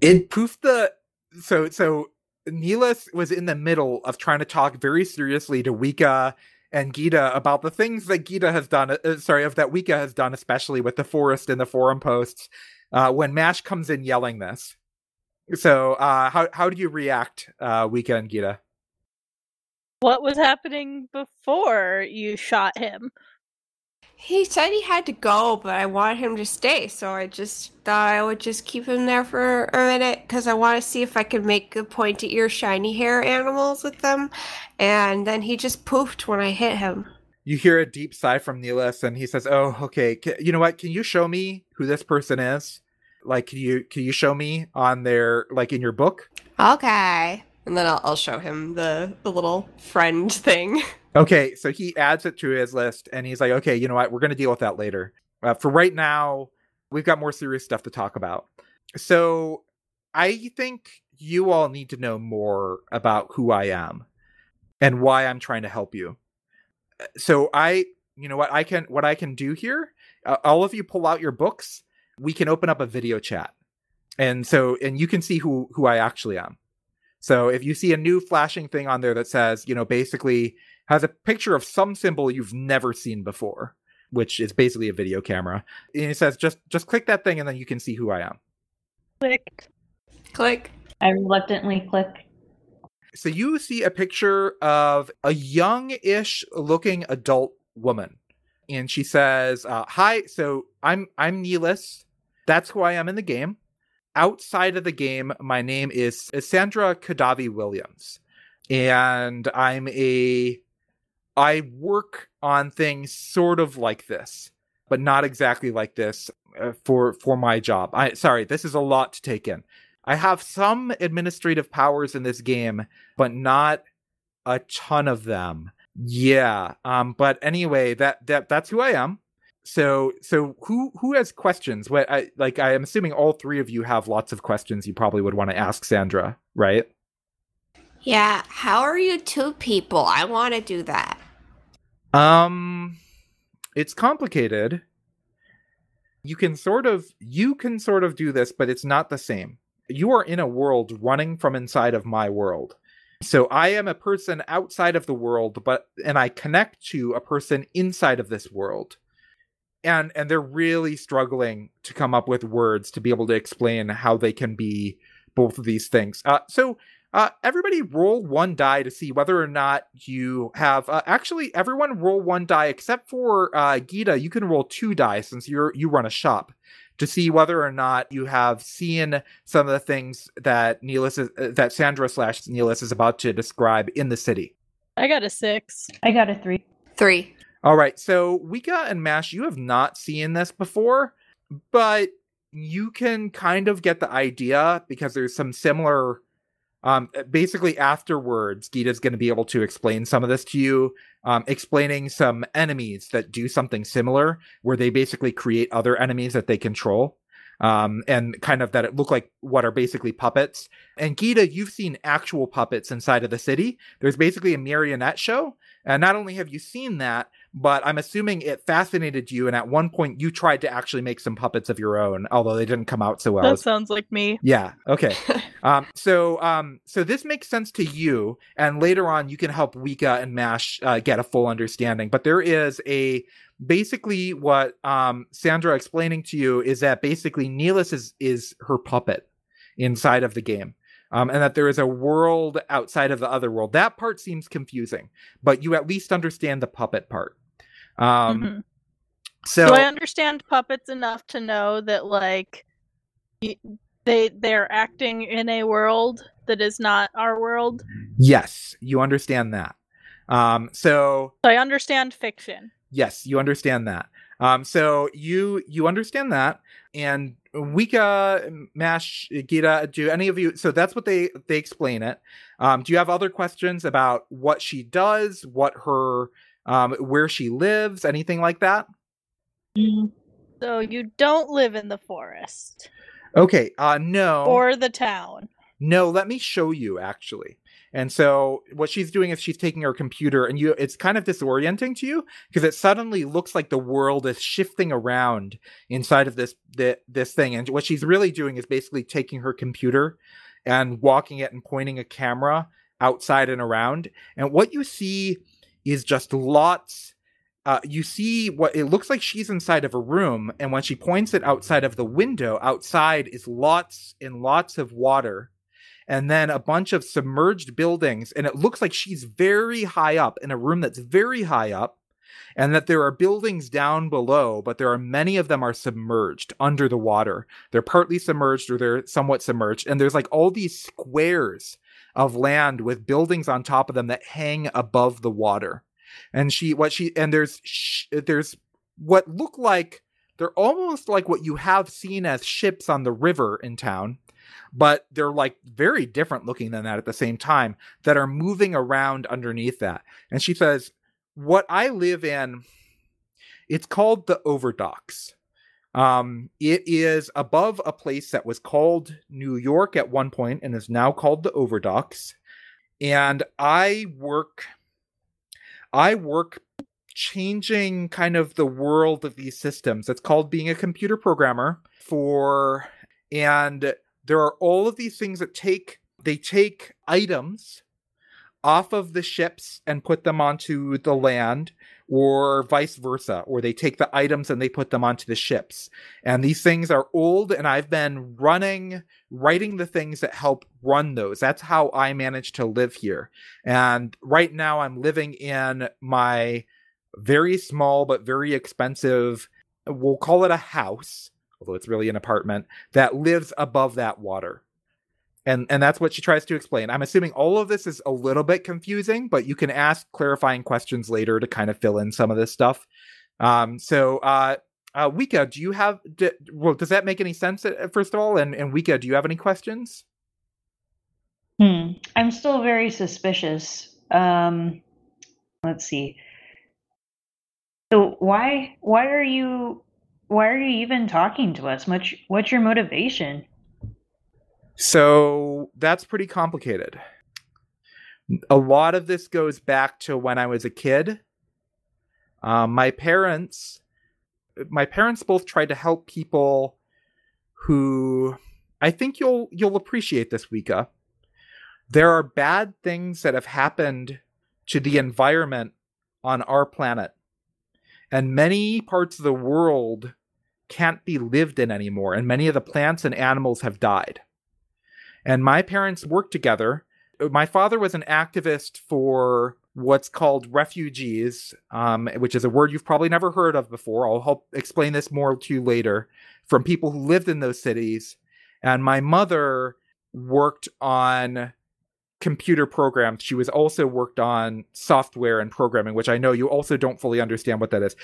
It poofed the so so Neelis was in the middle of trying to talk very seriously to Wika and Gita about the things that Gita has done. Uh, sorry, of that Wika has done, especially with the forest and the forum posts. Uh, when Mash comes in yelling this, so uh, how how do you react, uh, Wika and Gita? What was happening before you shot him? He said he had to go, but I wanted him to stay, so I just thought I would just keep him there for a minute because I want to see if I could make the pointy ear, shiny hair animals with them. And then he just poofed when I hit him. You hear a deep sigh from Neelis, and he says, "Oh, okay. Ca you know what? Can you show me who this person is? Like, can you can you show me on their like in your book?" Okay. And then I'll, I'll show him the, the little friend thing. Okay, so he adds it to his list, and he's like, "Okay, you know what? We're going to deal with that later. Uh, for right now, we've got more serious stuff to talk about." So, I think you all need to know more about who I am and why I'm trying to help you. Uh, So, I, you know what I can what I can do here. Uh, all of you pull out your books. We can open up a video chat, and so and you can see who who I actually am. So, if you see a new flashing thing on there that says, you know, basically has a picture of some symbol you've never seen before, which is basically a video camera. And it says just just click that thing and then you can see who I am. Click. Click. I reluctantly click. So you see a picture of a young-ish looking adult woman. And she says, uh, "Hi, so I'm I'm Neelis. That's who I am in the game. Outside of the game, my name is Sandra Kadavi Williams, and I'm a I work on things sort of like this, but not exactly like this uh, for for my job. I sorry, this is a lot to take in. I have some administrative powers in this game, but not a ton of them. Yeah. Um but anyway, that that that's who I am. So so who who has questions? What I like I am assuming all three of you have lots of questions you probably would want to ask Sandra, right? Yeah, how are you two people? I want to do that. Um it's complicated. You can sort of you can sort of do this, but it's not the same. You are in a world running from inside of my world. So I am a person outside of the world, but and I connect to a person inside of this world. And and they're really struggling to come up with words to be able to explain how they can be both of these things. Uh so uh, everybody roll one die to see whether or not you have. Uh, actually, everyone roll one die except for uh, Gita. You can roll two die since you're you run a shop to see whether or not you have seen some of the things that Neelis is, uh, that Sandra slash Neelis is about to describe in the city. I got a six. I got a three. Three. All right, so Wika and Mash, you have not seen this before, but you can kind of get the idea because there's some similar um basically afterwards gita's going to be able to explain some of this to you um explaining some enemies that do something similar where they basically create other enemies that they control um and kind of that it look like what are basically puppets. And gita you've seen actual puppets inside of the city. There's basically a marionette show and not only have you seen that but i'm assuming it fascinated you and at one point you tried to actually make some puppets of your own although they didn't come out so well That sounds like me. yeah. Okay. um. So um. So this makes sense to you, and later on you can help Wika and Mash uh, get a full understanding. But there is a basically what um Sandra explaining to you is that basically Neelis is is her puppet inside of the game. Um, and that there is a world outside of the other world. That part seems confusing, but you at least understand the puppet part. Um, Mhm. so Do I understand puppets enough to know that like they they're acting in a world that is not our world? yes, you understand that. Um, so So I understand fiction. Yes, you understand that. Um, so you you understand that, and Wika, Mash, Gita, do any of you? So that's what they they explain it. Um, do you have other questions about what she does, what her, um, where she lives, anything like that? So you don't live in the forest Okay. Uh, no. or the town. No, let me show you actually. And so what she's doing is she's taking her computer and you it's kind of disorienting to you because it suddenly looks like the world is shifting around inside of this the, this thing and what she's really doing is basically taking her computer and walking it and pointing a camera outside and around and what you see is just lots uh, you see what it looks like she's inside of a room and when she points it outside of the window outside is lots and lots of water and then a bunch of submerged buildings. And it looks like she's very high up in a room that's very high up, and that there are buildings down below, but there are many of them are submerged under the water. They're partly submerged or they're somewhat submerged. And there's like all these squares of land with buildings on top of them that hang above the water. And she, what she, and there's, sh- there's what look like, they're almost like what you have seen as ships on the river in town but they're like very different looking than that at the same time that are moving around underneath that. And she says, What I live in, it's called the Overdocks. Um, it is above a place that was called New York at one point and is now called the Overdocks. And I work, I work changing kind of the world of these systems. It's called being a computer programmer for, and there are all of these things that take they take items off of the ships and put them onto the land or vice versa or they take the items and they put them onto the ships. And these things are old and i've been running writing the things that help run those. That's how i manage to live here. And right now i'm living in my very small but very expensive we'll call it a house although it's really an apartment that lives above that water. And and that's what she tries to explain. I'm assuming all of this is a little bit confusing, but you can ask clarifying questions later to kind of fill in some of this stuff. Um, so uh uh, Wika, do you have? Do, well, does that make any sense? Uh, first of all, and and Wika, do you have any questions? Hmm. I'm still very suspicious. Um, let's see. So why why are you why are you even talking to us? Much what's your motivation? So that's pretty complicated. A lot of this goes back to when I was a kid. Um, my parents, my parents both tried to help people who I think you'll you'll appreciate this, Wika. There are bad things that have happened to the environment on our planet. And many parts of the world can't be lived in anymore, and many of the plants and animals have died. And my parents worked together. My father was an activist for what's called refugees, um, which is a word you've probably never heard of before. I'll help explain this more to you later from people who lived in those cities. And my mother worked on computer programs. She was also worked on software and programming, which I know you also don't fully understand what that is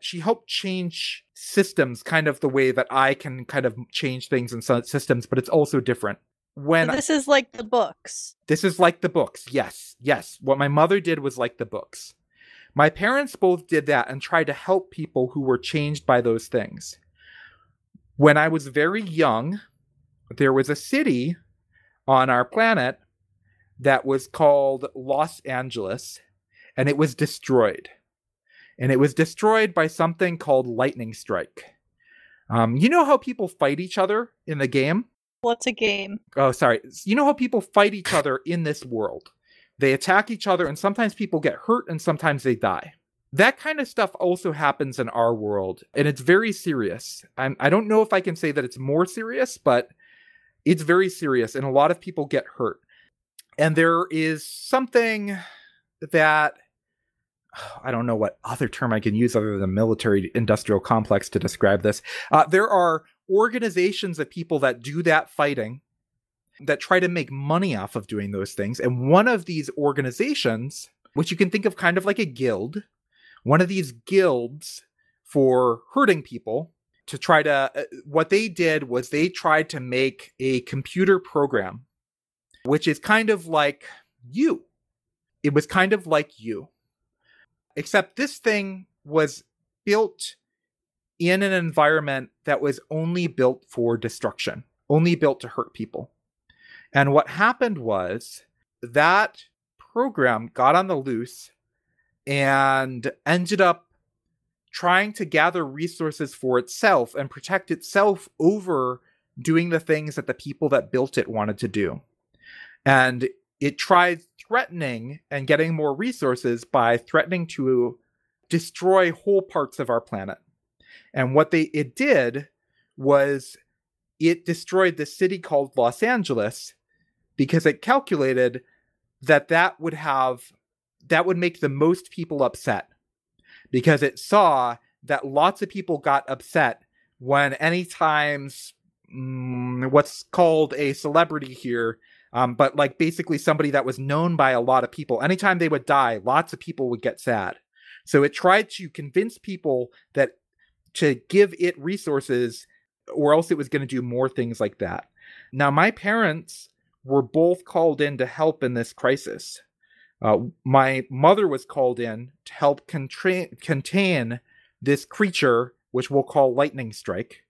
she helped change systems kind of the way that I can kind of change things in systems, but it's also different. When so this is like the books. This is like the books. Yes. Yes. What my mother did was like the books. My parents both did that and tried to help people who were changed by those things. When I was very young, there was a city on our planet that was called Los Angeles and it was destroyed and it was destroyed by something called lightning strike. Um, you know how people fight each other in the game? What's a game? Oh, sorry. You know how people fight each other in this world? They attack each other, and sometimes people get hurt, and sometimes they die. That kind of stuff also happens in our world, and it's very serious. I'm, I don't know if I can say that it's more serious, but it's very serious, and a lot of people get hurt. And there is something that I don't know what other term I can use other than military industrial complex to describe this. Uh, there are organizations of people that do that fighting that try to make money off of doing those things. And one of these organizations, which you can think of kind of like a guild, one of these guilds for hurting people to try to, uh, what they did was they tried to make a computer program, which is kind of like you. It was kind of like you Except this thing was built in an environment that was only built for destruction, only built to hurt people. And what happened was that program got on the loose and ended up trying to gather resources for itself and protect itself over doing the things that the people that built it wanted to do. And it tried threatening and getting more resources by threatening to destroy whole parts of our planet. And what they it did was it destroyed the city called Los Angeles because it calculated that that would have that would make the most people upset. Because it saw that lots of people got upset when any times mm, what's called a celebrity here um, but like basically somebody that was known by a lot of people anytime they would die lots of people would get sad. So it tried to convince people that to give it resources or else it was going to do more things like that now my parents were both called in to help in this crisis uh, my mother was called in to help contra- contain this creature, which we'll call Lightning Strike.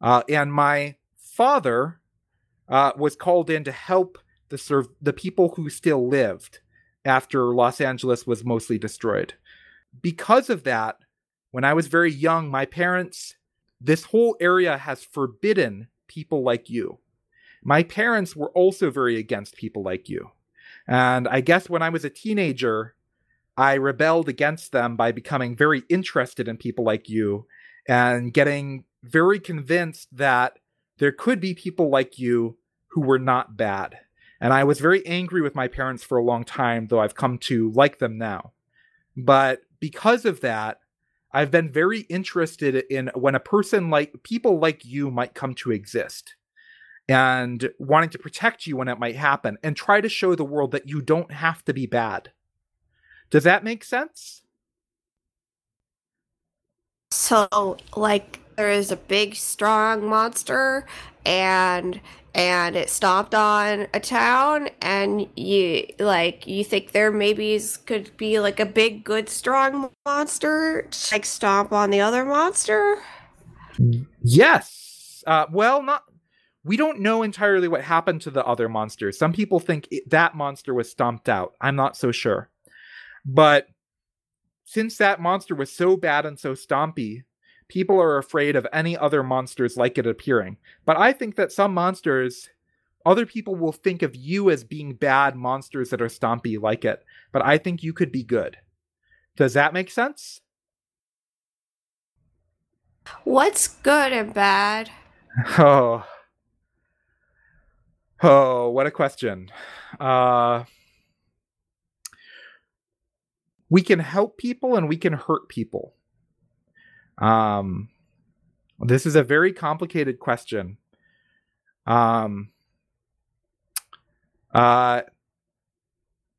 Uh, and my father uh, was called in to help the serv- the people who still lived after Los Angeles was mostly destroyed. Because of that, when I was very young, my parents, this whole area has forbidden people like you. My parents were also very against people like you. And I guess when I was a teenager, I rebelled against them by becoming very interested in people like you and getting very convinced that there could be people like you who were not bad. And I was very angry with my parents for a long time, though I've come to like them now. But because of that, I've been very interested in when a person like people like you might come to exist and wanting to protect you when it might happen and try to show the world that you don't have to be bad. Does that make sense? So, like, there is a big, strong monster, and and it stomped on a town, and you like you think there maybe could be like a big, good, strong monster, like stomp on the other monster. Yes. Uh, well, not we don't know entirely what happened to the other monster Some people think it, that monster was stomped out. I'm not so sure. But since that monster was so bad and so stompy, people are afraid of any other monsters like it appearing. But I think that some monsters, other people will think of you as being bad monsters that are stompy like it. But I think you could be good. Does that make sense? What's good and bad? Oh, Oh, what a question. Uh, we can help people and we can hurt people. Um, this is a very complicated question. Um, uh,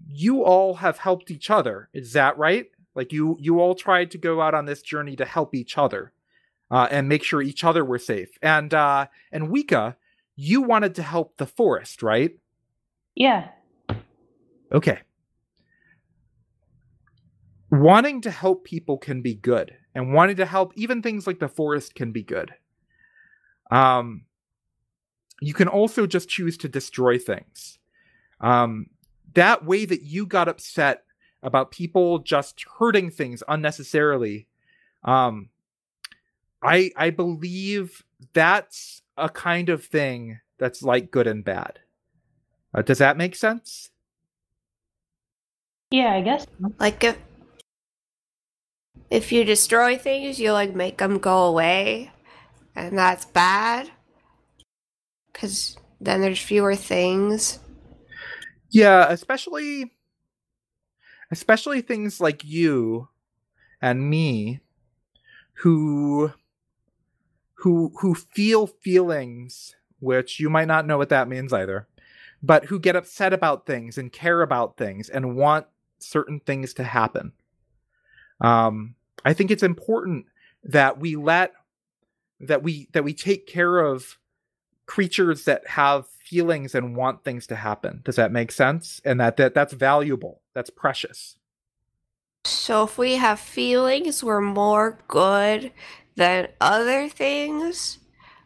you all have helped each other. Is that right? Like you, you all tried to go out on this journey to help each other, uh, and make sure each other were safe. And uh, and Wika, you wanted to help the forest, right? Yeah. Okay. Wanting to help people can be good, and wanted to help even things like the forest can be good. Um, you can also just choose to destroy things. Um, that way that you got upset about people just hurting things unnecessarily. Um, I I believe that's a kind of thing that's like good and bad. Uh, does that make sense? Yeah, I guess. Like if if you destroy things, you like make them go away, and that's bad. Cause then there's fewer things. Yeah, especially especially things like you and me who who who feel feelings which you might not know what that means either but who get upset about things and care about things and want certain things to happen um i think it's important that we let that we that we take care of creatures that have feelings and want things to happen does that make sense and that, that that's valuable that's precious So if we have feelings, we're more good than other things.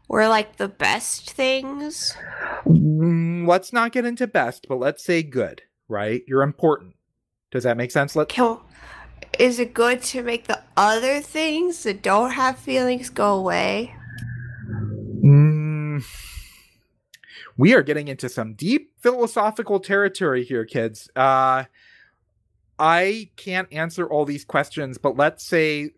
We're like the best things. Mm, let's not get into best but let's say good right? You're important. Does that make sense? Let Can, is it good to make the other things that don't have feelings go away? Mm, we are getting into some deep philosophical territory here, kids. Uh, I can't answer all these questions, but let's say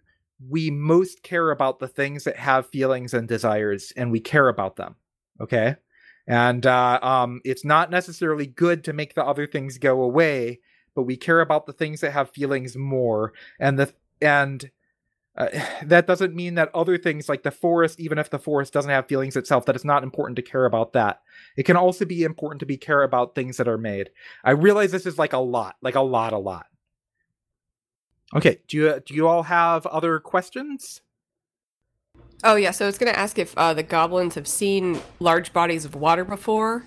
we most care about the things that have feelings and desires, and we care about them. Okay. And uh, um, it's not necessarily good to make the other things go away, but we care about the things that have feelings more. And the and uh, that doesn't mean that other things like the forest, even if the forest doesn't have feelings itself, that it's not important to care about that. It can also be important to be care about things that are made. I realize this is like a lot, like a lot, a lot. Okay, do you do you all have other questions? Oh yeah, so I was gonna ask if uh, the goblins have seen large bodies of water before.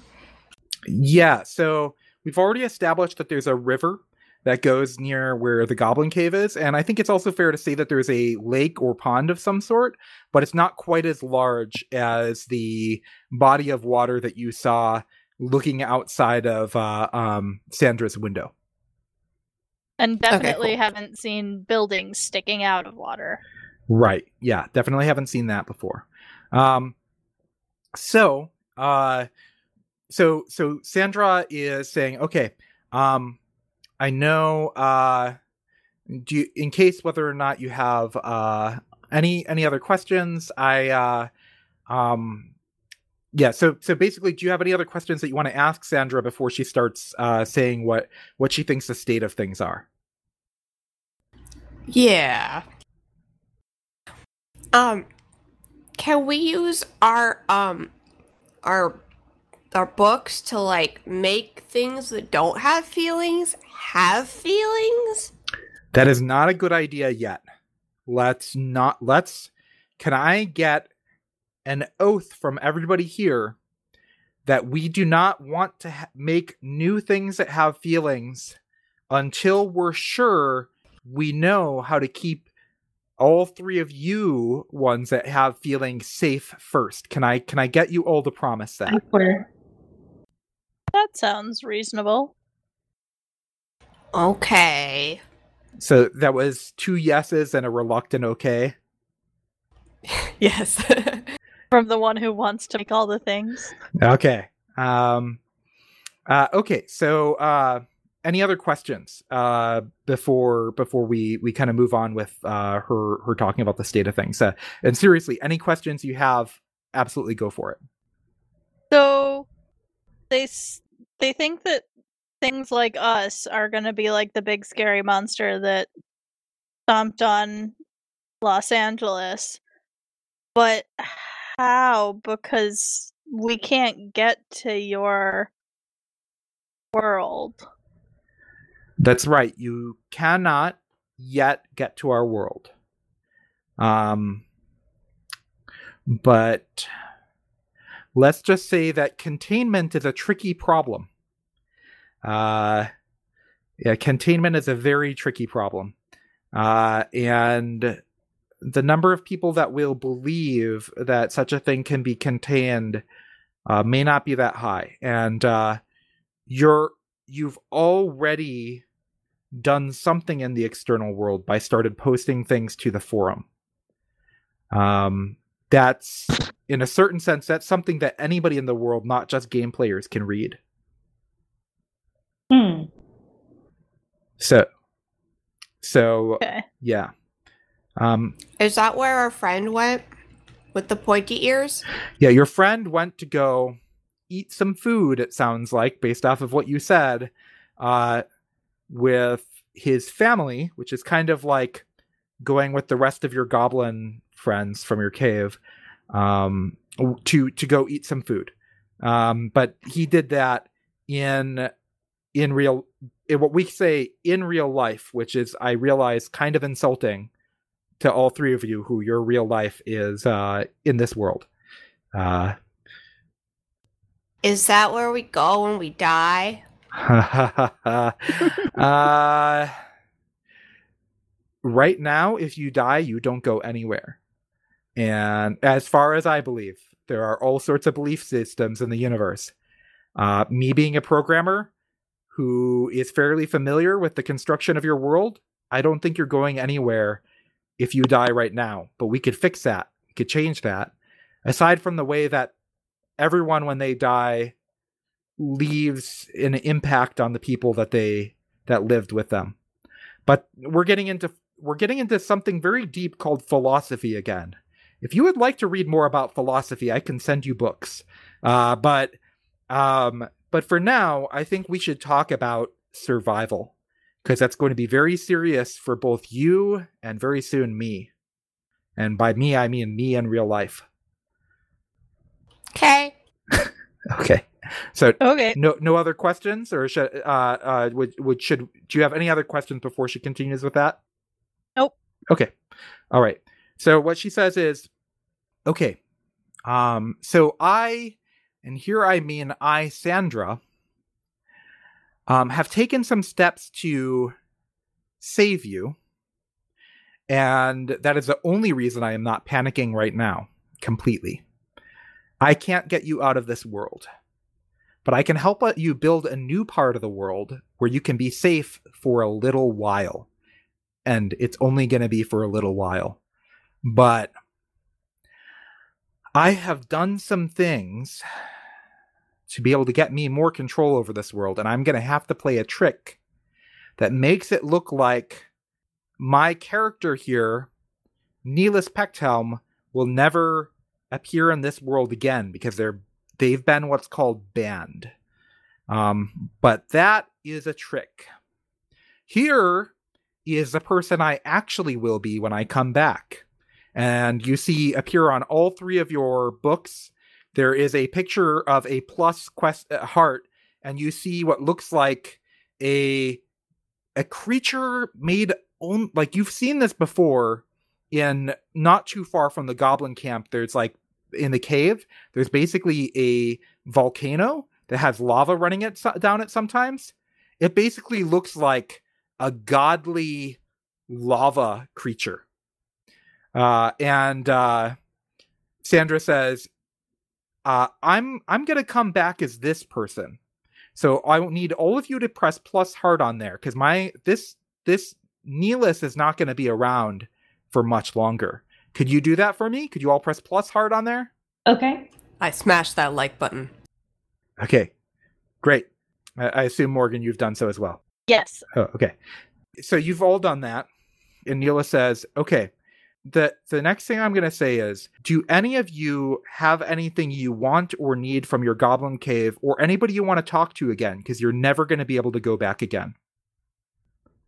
Yeah, so we've already established that there's a river that goes near where the goblin cave is, and I think it's also fair to say that there's a lake or pond of some sort, but it's not quite as large as the body of water that you saw looking outside of uh, um, Sandra's window. And definitely cool. haven't seen buildings sticking out of water. Right. Yeah, definitely haven't seen that before. Um so uh so so Sandra is saying, okay, um I know uh do you, in case whether or not you have uh any any other questions, I uh um yeah, so so basically do you have any other questions that you want to ask Sandra before she starts uh saying what what she thinks the state of things are? Yeah. Um, can we use our um our our books to like make things that don't have feelings have feelings? That is not a good idea yet. Let's not let's can I get an oath from everybody here that we do not want to ha- make new things that have feelings until we're sure we know how to keep all three of you ones that have feelings safe first. Can I can I get you all to promise that? Where? That sounds reasonable. Okay. So that was two yeses and a reluctant okay. Yes. From the one who wants to make all the things. Okay. Um uh okay, so uh any other questions uh before before we we kind of move on with uh her her talking about the state of things. Uh, and seriously, any questions you have, absolutely go for it. So they s- they think that things like us are going to be like the big scary monster that stomped on Los Angeles. But how? Because we can't get to your world. That's right. You cannot yet get to our world. Um but let's just say that containment is a tricky problem. Uh yeah, containment is a very tricky problem. Uh and the number of people that will believe that such a thing can be contained uh, may not be that high. And uh you're you've already done something in the external world by started posting things to the forum. Um, that's in a certain sense that's something that anybody in the world, not just game players, can read. Hmm. So, so Okay. yeah. Um, Is that where our friend went with the pointy ears? yeah, your friend went to go eat some food. It sounds like, based off of what you said, uh, with his family, which is kind of like going with the rest of your goblin friends from your cave, um, to to go eat some food. Um, but he did that in in real in what we say in real life, which is I realize kind of insulting to all three of you who your real life is uh, in this world. Uh, Is that where we go when we die? uh, right now, if you die, you don't go anywhere. And as far as I believe, there are all sorts of belief systems in the universe. Uh, me being a programmer who is fairly familiar with the construction of your world, I don't think you're going anywhere if you die right now. But we could fix that. We could change that. Aside from the way that everyone, when they die, leaves an impact on the people that they that lived with them. But we're getting into we're getting into something very deep called philosophy again. If you would like to read more about philosophy, I can send you books. Uh, but um, but for now, I think we should talk about survival because that's going to be very serious for both you and very soon me. And by me, I mean me in real life. Okay. Okay. So Okay. no no other questions or should uh uh would would should do you have any other questions before she continues with that? Nope. Okay. All right. So what she says is okay. Um so I and here I mean I Sandra um have taken some steps to save you and that is the only reason I am not panicking right now completely. I can't get you out of this world but I can help you build a new part of the world where you can be safe for a little while. And it's only going to be for a little while. But I have done some things to be able to get me more control over this world, and I'm going to have to play a trick that makes it look like my character here, Neelis Pechthelm, will never appear in this world again because they're they've been what's called banned. Um, but that is a trick. Here is the person I actually will be when I come back. And you see appear on all three of your books. There is a picture of a plus quest uh, heart, and you see what looks like a a creature made on like you've seen this before in not too far from the goblin camp. There's like in the cave, there's basically a volcano that has lava running it down it sometimes. It basically looks like a godly lava creature. Uh, and uh, Sandra says, uh, "I'm I'm gonna come back as this person, so I need all of you to press plus heart on there because my this this Neelis is not going to be around for much longer. Could you do that for me? Could you all press plus heart on there? Okay. I smashed that like button. Okay, great. I, I assume Morgan, you've done so as well. Yes. Oh, okay. So you've all done that, and Neelis says, "Okay." The the next thing I'm going to say is, do any of you have anything you want or need from your goblin cave, or anybody you want to talk to again? Because you're never going to be able to go back again.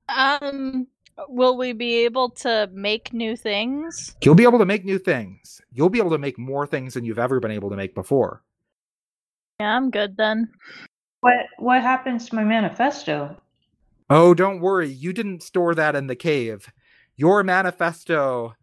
Um, will we be able to make new things? You'll be able to make new things. You'll be able to make more things than you've ever been able to make before. Yeah, I'm good then. What what happens to my manifesto? Oh, don't worry. You didn't store that in the cave. Your manifesto,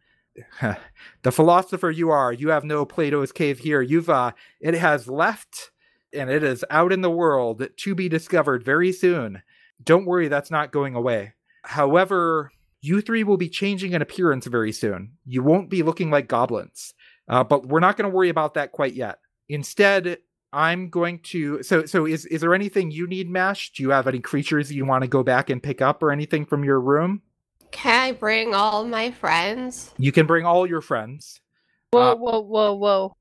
the philosopher you are, you have no Plato's cave here. You've uh it has left and it is out in the world to be discovered very soon. Don't worry, that's not going away. However, you three will be changing in appearance very soon. You won't be looking like goblins. Uh, but we're not going to worry about that quite yet. Instead, I'm going to. So, so is is there anything you need, Mash? Do you have any creatures you want to go back and pick up, or anything from your room? Can I bring all my friends? You can bring all your friends. Whoa, Uh, whoa, whoa, whoa.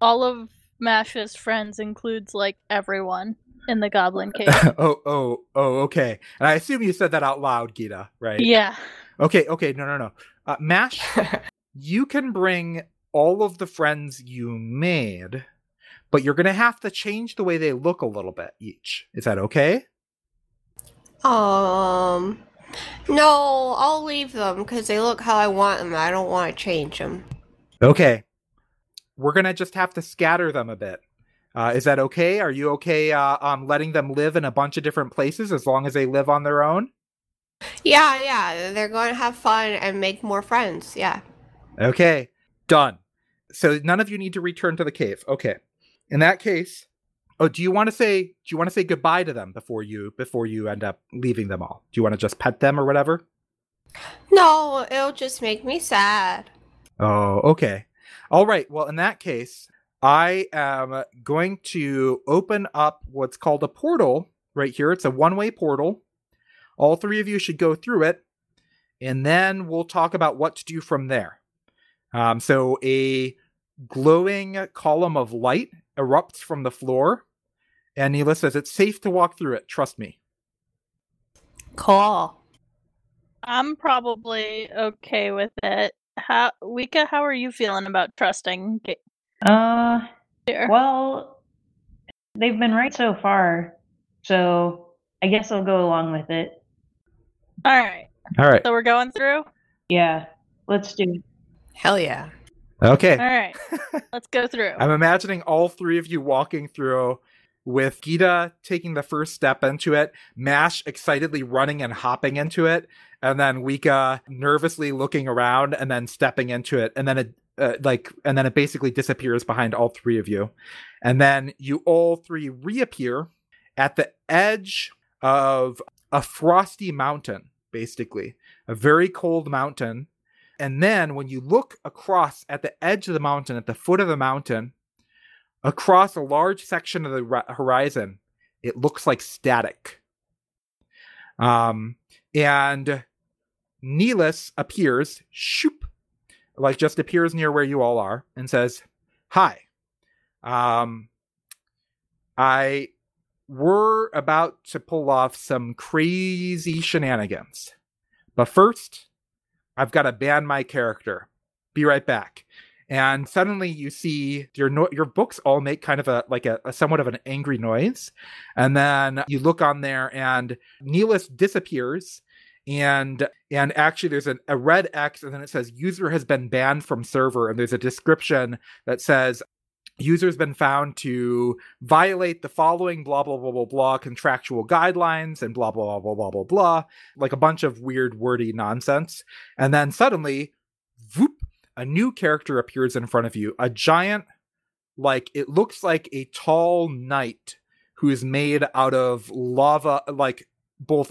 All of Mash's friends includes like everyone in the Goblin Cave. oh, oh, oh. Okay. And I assume you said that out loud, Gita, right? yeah. Okay. Okay. No, no, no. Uh, Mash, you can bring all of the friends you made, but you're going to have to change the way they look a little bit each. Is that okay? Um, no, I'll leave them because they look how I want them. I don't want to change them. Okay. We're going to just have to scatter them a bit. Uh, is that okay? Are you okay uh, um, letting them live in a bunch of different places as long as they live on their own? Yeah, yeah, they're going to have fun and make more friends. Yeah. Okay, done. So none of you need to return to the cave. Okay. In that case, oh, do you want to say do you want to say goodbye to them before you before you end up leaving them all? Do you want to just pet them or whatever? No, it'll just make me sad. Oh, okay. All right. Well, in that case, I am going to open up what's called a portal right here. It's a one way portal. All three of you should go through it, and then we'll talk about what to do from there. Um, so, a glowing column of light erupts from the floor, and Neelis says, It's safe to walk through it. Trust me. Cool. I'm probably okay with it. How, Wika, how are you feeling about trusting Uh, here? well, they've been right so far, so I guess I'll go along with it. All right, All right. so we're going through. Yeah, let's do it. Hell yeah. Okay. All right, let's go through. I'm imagining all three of you walking through with Gita taking the first step into it, Mash excitedly running and hopping into it, and then Wika nervously looking around and then stepping into it, and then it uh, like and then it basically disappears behind all three of you. And then you all three reappear at the edge of a frosty mountain, basically. A very cold mountain. And then when you look across at the edge of the mountain, at the foot of the mountain, across a large section of the ri- horizon, it looks like static. Um, and Neelis appears, shoop, like just appears near where you all are, and says, "Hi, um, I we're about to pull off some crazy shenanigans, but first, I've got to ban my character. Be right back." And suddenly you see your no- your books all make kind of a like a, a somewhat of an angry noise. And then you look on there and Neelis disappears. And and actually there's an, a red x and then it says user has been banned from server. And there's a description that says user's been found to violate the following blah blah blah blah blah contractual guidelines and blah blah blah blah blah blah blah like a bunch of weird wordy nonsense. And then suddenly whoop a new character appears in front of you a giant like it looks like a tall knight who is made out of lava like both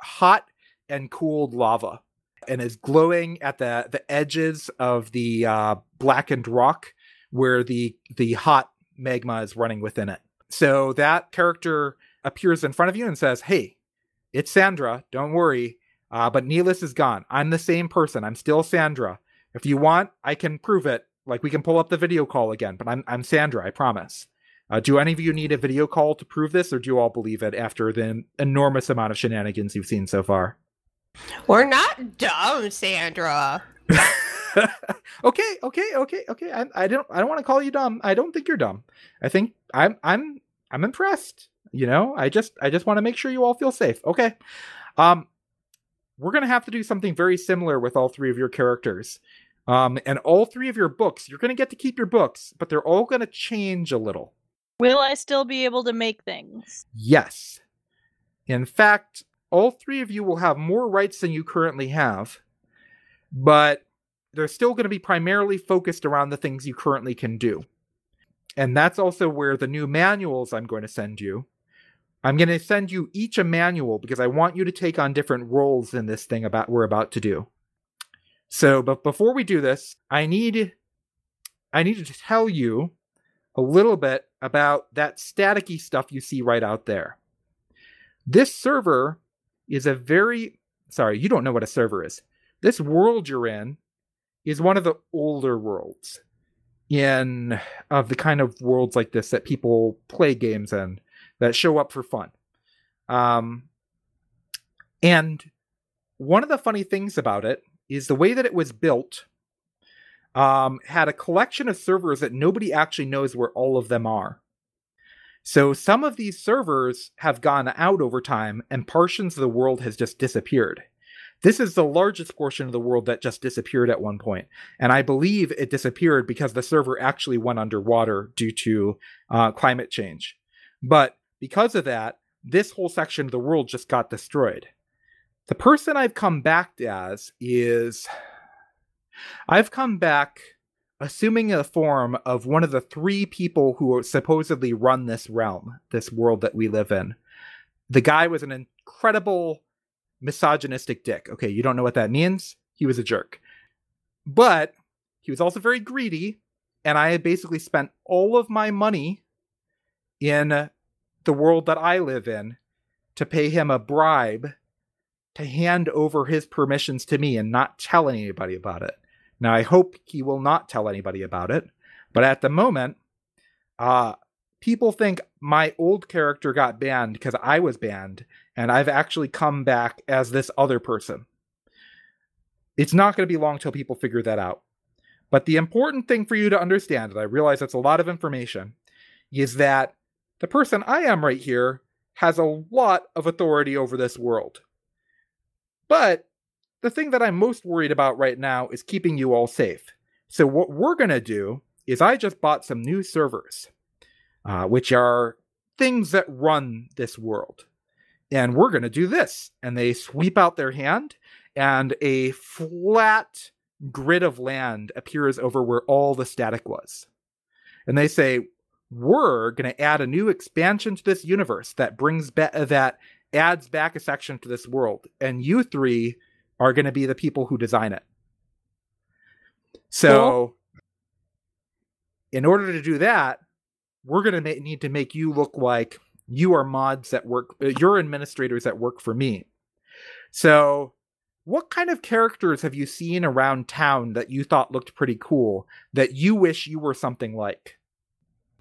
hot and cooled lava and is glowing at the the edges of the uh, blackened rock where the the hot magma is running within it. So that character appears in front of you and says hey it's sandra don't worry uh, but Neelis is gone. I'm the same person. I'm still sandra if you want, I can prove it. Like we can pull up the video call again, but I'm I'm Sandra, I promise. Uh, do any of you need a video call to prove this, or do you all believe it after the enormous amount of shenanigans you've seen so far? We're not dumb, Sandra. okay, okay, okay, okay. I, I don't I don't want to call you dumb. I don't think you're dumb. I think I'm I'm I'm impressed. You know, I just I just want to make sure you all feel safe. Okay. Um we're going to have to do something very similar with all three of your characters. Um, and all three of your books, you're going to get to keep your books, but they're all going to change a little. Will I still be able to make things? Yes. In fact, all three of you will have more rights than you currently have, but they're still going to be primarily focused around the things you currently can do. And that's also where the new manuals I'm going to send you I'm going to send you each a manual because I want you to take on different roles in this thing about we're about to do. So, but before we do this, I need I need to tell you a little bit about that staticky stuff you see right out there. This server is a very sorry, you don't know what a server is. This world you're in is one of the older worlds in of the kind of worlds like this that people play games in that show up for fun. Um, and one of the funny things about it is the way that it was built um, had a collection of servers that nobody actually knows where all of them are. So some of these servers have gone out over time, and portions of the world has just disappeared. This is the largest portion of the world that just disappeared at one point, and I believe it disappeared because the server actually went underwater due to uh, climate change. But because of that, this whole section of the world just got destroyed. The person I've come back as is. I've come back assuming a form of one of the three people who supposedly run this realm, this world that we live in. The guy was an incredible misogynistic dick. Okay, you don't know what that means? He was a jerk. But he was also very greedy, and I had basically spent all of my money in the world that I live in to pay him a bribe to hand over his permissions to me and not tell anybody about it. Now, I hope he will not tell anybody about it, but at the moment, uh, people think my old character got banned because I was banned, and I've actually come back as this other person. It's not going to be long till people figure that out. But the important thing for you to understand, and I realize that's a lot of information, is that the person I am right here has a lot of authority over this world. But the thing that I'm most worried about right now is keeping you all safe. So, what we're going to do is I just bought some new servers, uh, which are things that run this world. And we're going to do this. And they sweep out their hand, and a flat grid of land appears over where all the static was. And they say, we're going to add a new expansion to this universe that brings back that adds back a section to this world and you three are going to be the people who design it so cool. in order to do that we're going to need to make you look like you are mods that work uh, you're administrators that work for me so what kind of characters have you seen around town that you thought looked pretty cool that you wish you were something like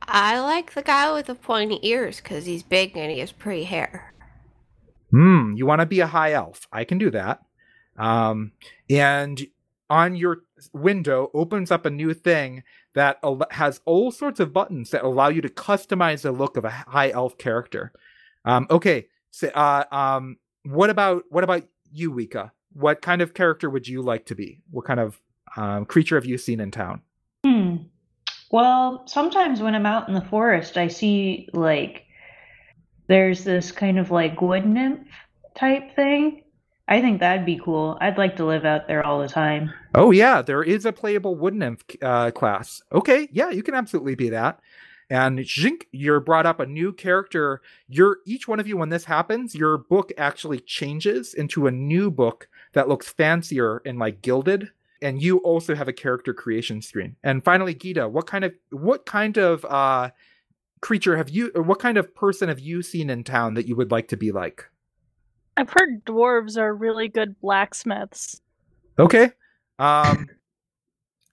I like the guy with the pointy ears because he's big and he has pretty hair. Hmm, you want to be a high elf? I can do that. Um, and on your window opens up a new thing that al- has all sorts of buttons that allow you to customize the look of a high elf character. Um, okay, so uh, um, what about what about you, Wika? What kind of character would you like to be? What kind of um, creature have you seen in town? Hmm. Well, sometimes when I'm out in the forest, I see like there's this kind of like wood nymph type thing. I think that'd be cool. I'd like to live out there all the time. Oh yeah, there is a playable wood nymph uh, class. Okay, yeah, you can absolutely be that. And Jink, you're brought up a new character. You're each one of you when this happens, your book actually changes into a new book that looks fancier and like gilded and you also have a character creation screen. And finally, Gita, what kind of what kind of uh, creature have you, or what kind of person have you seen in town that you would like to be like? I've heard dwarves are really good blacksmiths. Okay, um,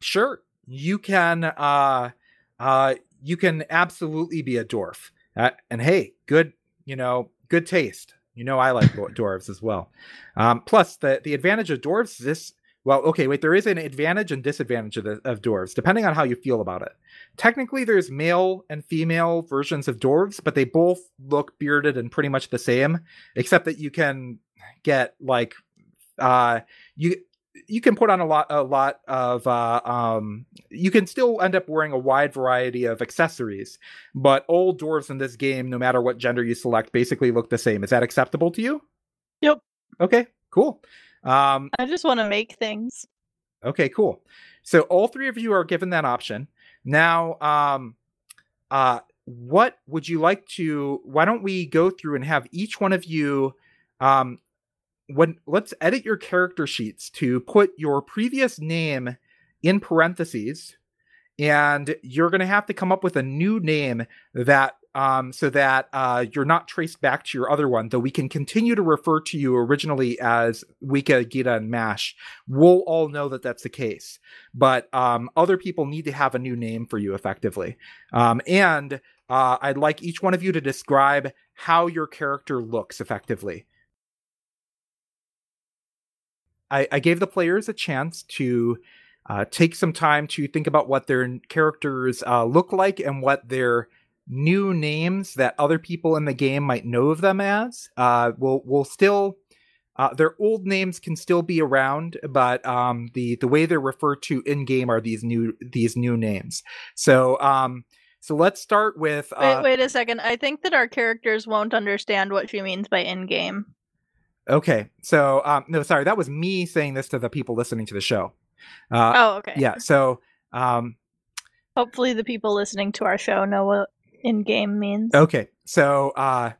sure, you can. Uh, uh, you can absolutely be a dwarf. Uh, and hey, good, you know, good taste. You know, I like dwarves as well. Um, plus, the the advantage of dwarves is this well, okay, wait, there is an advantage and disadvantage of, the, of dwarves, depending on how you feel about it. Technically, there's male and female versions of dwarves, but they both look bearded and pretty much the same, except that you can get like uh you you can put on a lot a lot of uh um you can still end up wearing a wide variety of accessories but all dwarves in this game no matter what gender you select basically look the same is that acceptable to you yep okay cool um, I just want to make things. Okay, cool. So all three of you are given that option. Now, um, uh, what would you like to? Why don't we go through and have each one of you, um, when let's edit your character sheets to put your previous name in parentheses, and you're going to have to come up with a new name that um, so that uh, you're not traced back to your other one, though we can continue to refer to you originally as Wika, Gita, and Mash. We'll all know that that's the case. But um, other people need to have a new name for you effectively. Um, and uh, I'd like each one of you to describe how your character looks effectively. I, I gave the players a chance to uh, take some time to think about what their characters uh, look like and what their new names that other people in the game might know of them as. Uh, will will still uh, their old names can still be around, but um, the the way they're referred to in game are these new these new names. So um, so let's start with. Uh, wait, wait a second. I think that our characters won't understand what she means by in game. Okay, so um, no, sorry, that was me saying this to the people listening to the show. Uh, oh, okay. Yeah, so um, hopefully the people listening to our show know what in game means. Okay, so uh,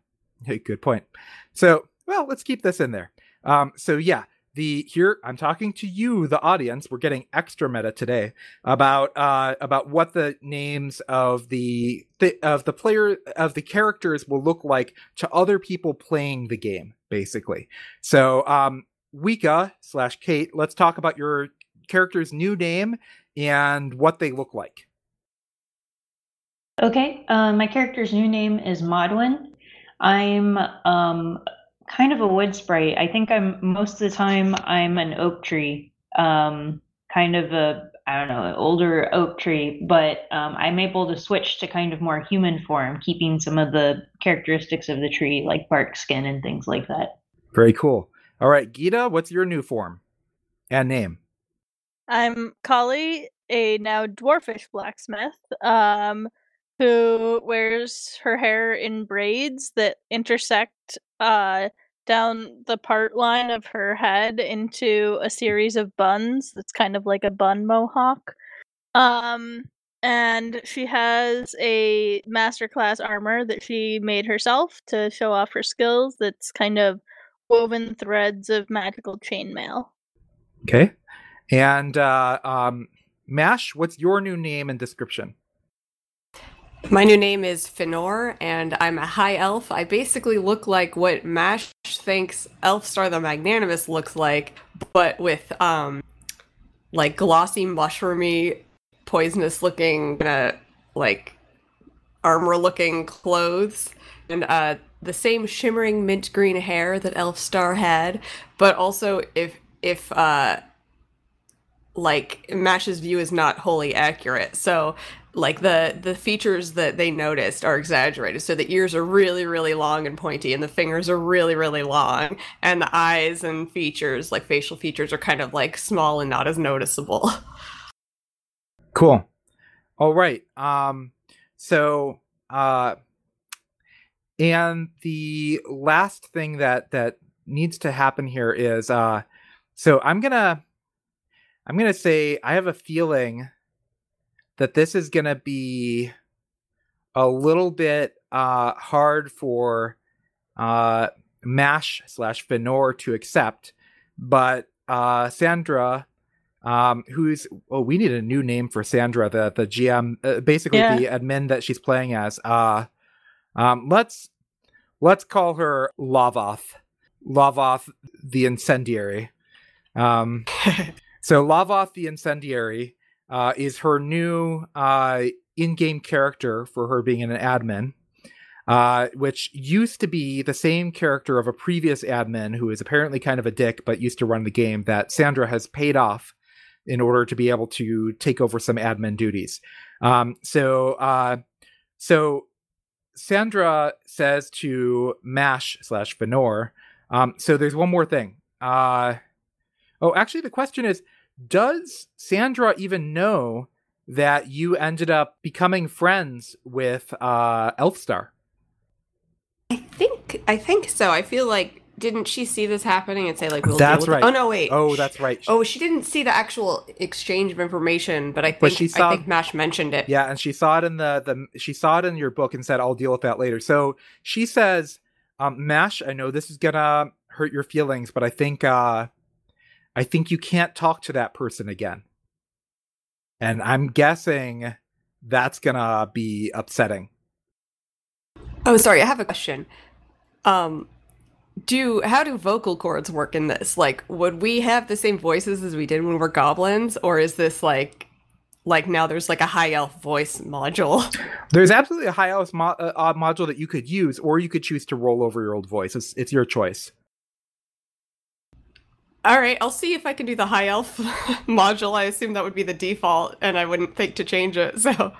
hey, good point. So well, let's keep this in there. Um, so yeah, the here I'm talking to you, the audience. We're getting extra meta today about uh about what the names of the, the of the player of the characters will look like to other people playing the game, basically. So um Wika slash Kate, let's talk about your character's new name and what they look like. Okay, uh, my character's new name is Modwin. I'm um, kind of a wood sprite. I think I'm most of the time I'm an oak tree, um, kind of a I don't know an older oak tree, but um, I'm able to switch to kind of more human form, keeping some of the characteristics of the tree, like bark, skin, and things like that. Very cool. All right, Gita, what's your new form and name? I'm Kali, a now dwarfish blacksmith, um, who wears her hair in braids that intersect uh, down the part line of her head into a series of buns. That's kind of like a bun mohawk. Um, and she has a masterclass armor that she made herself to show off her skills. That's kind of woven threads of magical chainmail. Okay. And uh, um, Mash, what's your new name and description? My new name is Finor, and I'm a high elf. I basically look like what Mash thinks Elfstar the Magnanimous looks like, but with um, like glossy, mushroomy, poisonous looking, uh, like armor looking clothes, and uh, the same shimmering mint green hair that Elfstar had, but also if if uh like Mash's view is not wholly accurate. So like the the features that they noticed are exaggerated. So the ears are really really long and pointy and the fingers are really really long and the eyes and features like facial features are kind of like small and not as noticeable. Cool. All right. Um so uh and the last thing that that needs to happen here is uh so I'm to I'm to say I have a feeling that this is going to be a little bit uh, hard for uh, Mash slash Finor to accept, but uh, Sandra, um, who's oh, we need a new name for Sandra, the the GM, uh, basically Yeah. the admin that she's playing as. Uh, um, let's let's call her Lavoth, Lavoth the Incendiary. Um, so Lavoth the Incendiary uh, is her new uh, in-game character for her being an admin, uh, which used to be the same character of a previous admin who is apparently kind of a dick but used to run the game that Sandra has paid off in order to be able to take over some admin duties. Um, so, uh, so Sandra says to Mash slash Finor, um, so there's one more thing. Uh, oh, actually, the question is does Sandra even know that you ended up becoming friends with uh, Elfstar? I think I think so. I feel like didn't she see this happening and say like we'll That's right. It? Oh no, wait. Oh, that's right. Oh, she didn't see the actual exchange of information, but I think But she saw- I think Mash mentioned it. Yeah, and she saw it in the the she saw it in your book and said, "I'll deal with that later." So she says, um, "Mash, I know this is gonna hurt your feelings, but I think uh, I think you can't talk to that person again." And I'm guessing that's gonna be upsetting. Oh, sorry, I have a question. Um do how do vocal cords work in this? Like would we have the same voices as we did when we were goblins or is this like like now there's like a high elf voice module? There's absolutely a high elf mo- uh, uh, module that you could use, or you could choose to roll over your old voice. It's, it's your choice. All right, I'll see if I can do the high elf module. I assume that would be the default and I wouldn't think to change it. So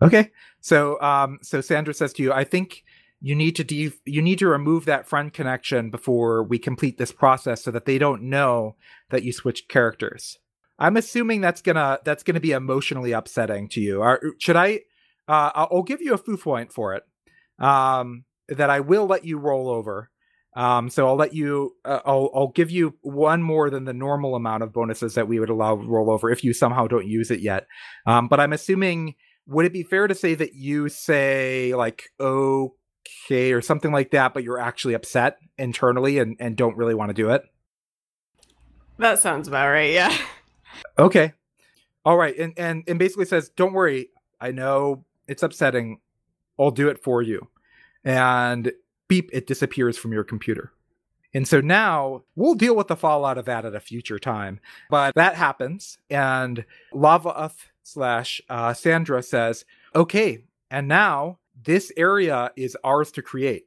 Okay. So um so Sandra says to you, I think you need to de- you need to remove that friend connection before we complete this process so that they don't know that you switched characters. I'm assuming that's gonna that's gonna be emotionally upsetting to you. Are, should I? Uh, I'll give you a foo point for it. Um, that I will let you roll over. Um, so I'll let you. Uh, I'll I'll give you one more than the normal amount of bonuses that we would allow rollover if you somehow don't use it yet. Um, but I'm assuming. Would it be fair to say that you say like okay or something like that, but you're actually upset internally and and don't really want to do it? That sounds about right, yeah. Okay. All right. And and and basically says, "Don't worry. I know it's upsetting. I'll do it for you." And beep, it disappears from your computer. And so now we'll deal with the fallout of that at a future time. But that happens, and Lava slash uh, Sandra says, "Okay, and now this area is ours to create.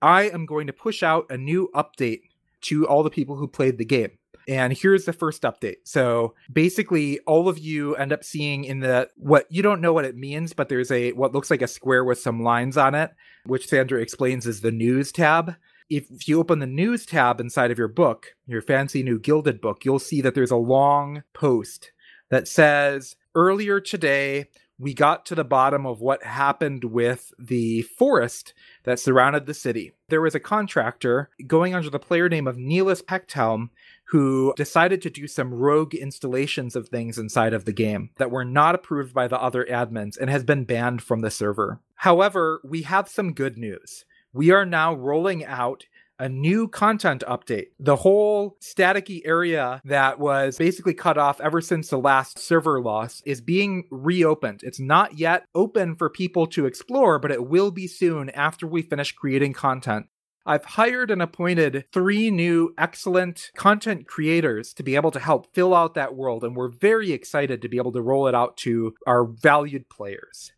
I am going to push out a new update to all the people who played the game." And here's the first update. So basically, all of you end up seeing in the what you don't know what it means, but there's a what looks like a square with some lines on it, which Sandra explains is the news tab. If you open the news tab inside of your book, your fancy new gilded book, you'll see that there's a long post that says, Earlier today, we got to the bottom of what happened with the forest that surrounded the city. There was a contractor going under the player name of Neelis Pechthelm who decided to do some rogue installations of things inside of the game that were not approved by the other admins and has been banned from the server. However, we have some good news. We are now rolling out a new content update. The whole staticky area that was basically cut off ever since the last server loss is being reopened. It's not yet open for people to explore, but it will be soon after we finish creating content. I've hired and appointed three new excellent content creators to be able to help fill out that world, and we're very excited to be able to roll it out to our valued players.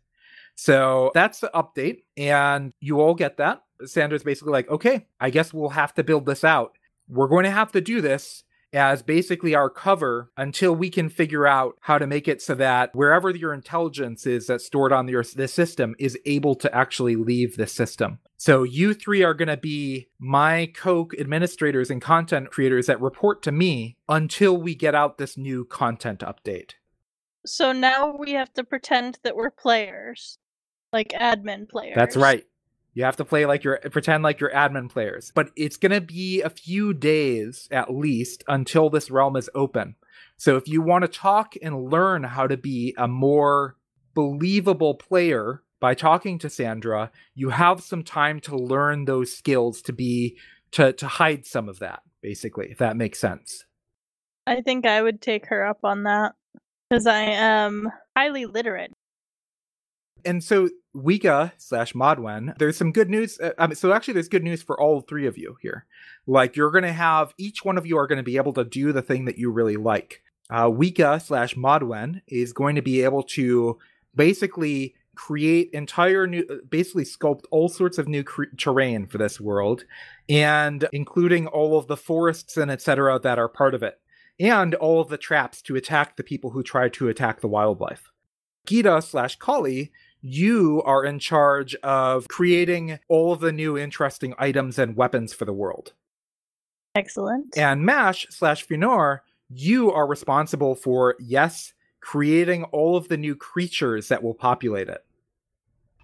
So that's the update, and you all get that. Sandra's basically like, okay, I guess we'll have to build this out. We're going to have to do this as basically our cover until we can figure out how to make it so that wherever your intelligence is that's stored on the your the system is able to actually leave the system. So you three are going to be my co-administrators and content creators that report to me until we get out this new content update. So now we have to pretend that we're players, like admin players. That's right. You have to play like you're pretend like you're admin players. But it's going to be a few days at least until this realm is open. So if you want to talk and learn how to be a more believable player by talking to Sandra, you have some time to learn those skills to be to to hide some of that, basically, if that makes sense. I think I would take her up on that because I am highly literate. And so Wika slash Modwen, there's some good news. Uh, mean, so actually, there's good news for all three of you here. Like, you're going to have each one of you are going to be able to do the thing that you really like. Uh, Wika slash Modwen is going to be able to basically create entire new, basically sculpt all sorts of new cre- terrain for this world, and including all of the forests and etc. that are part of it, and all of the traps to attack the people who try to attack the wildlife. Gita slash Kali you are in charge of creating all of the new interesting items and weapons for the world. Excellent. And Mash slash Finor, you are responsible for, yes, creating all of the new creatures that will populate it.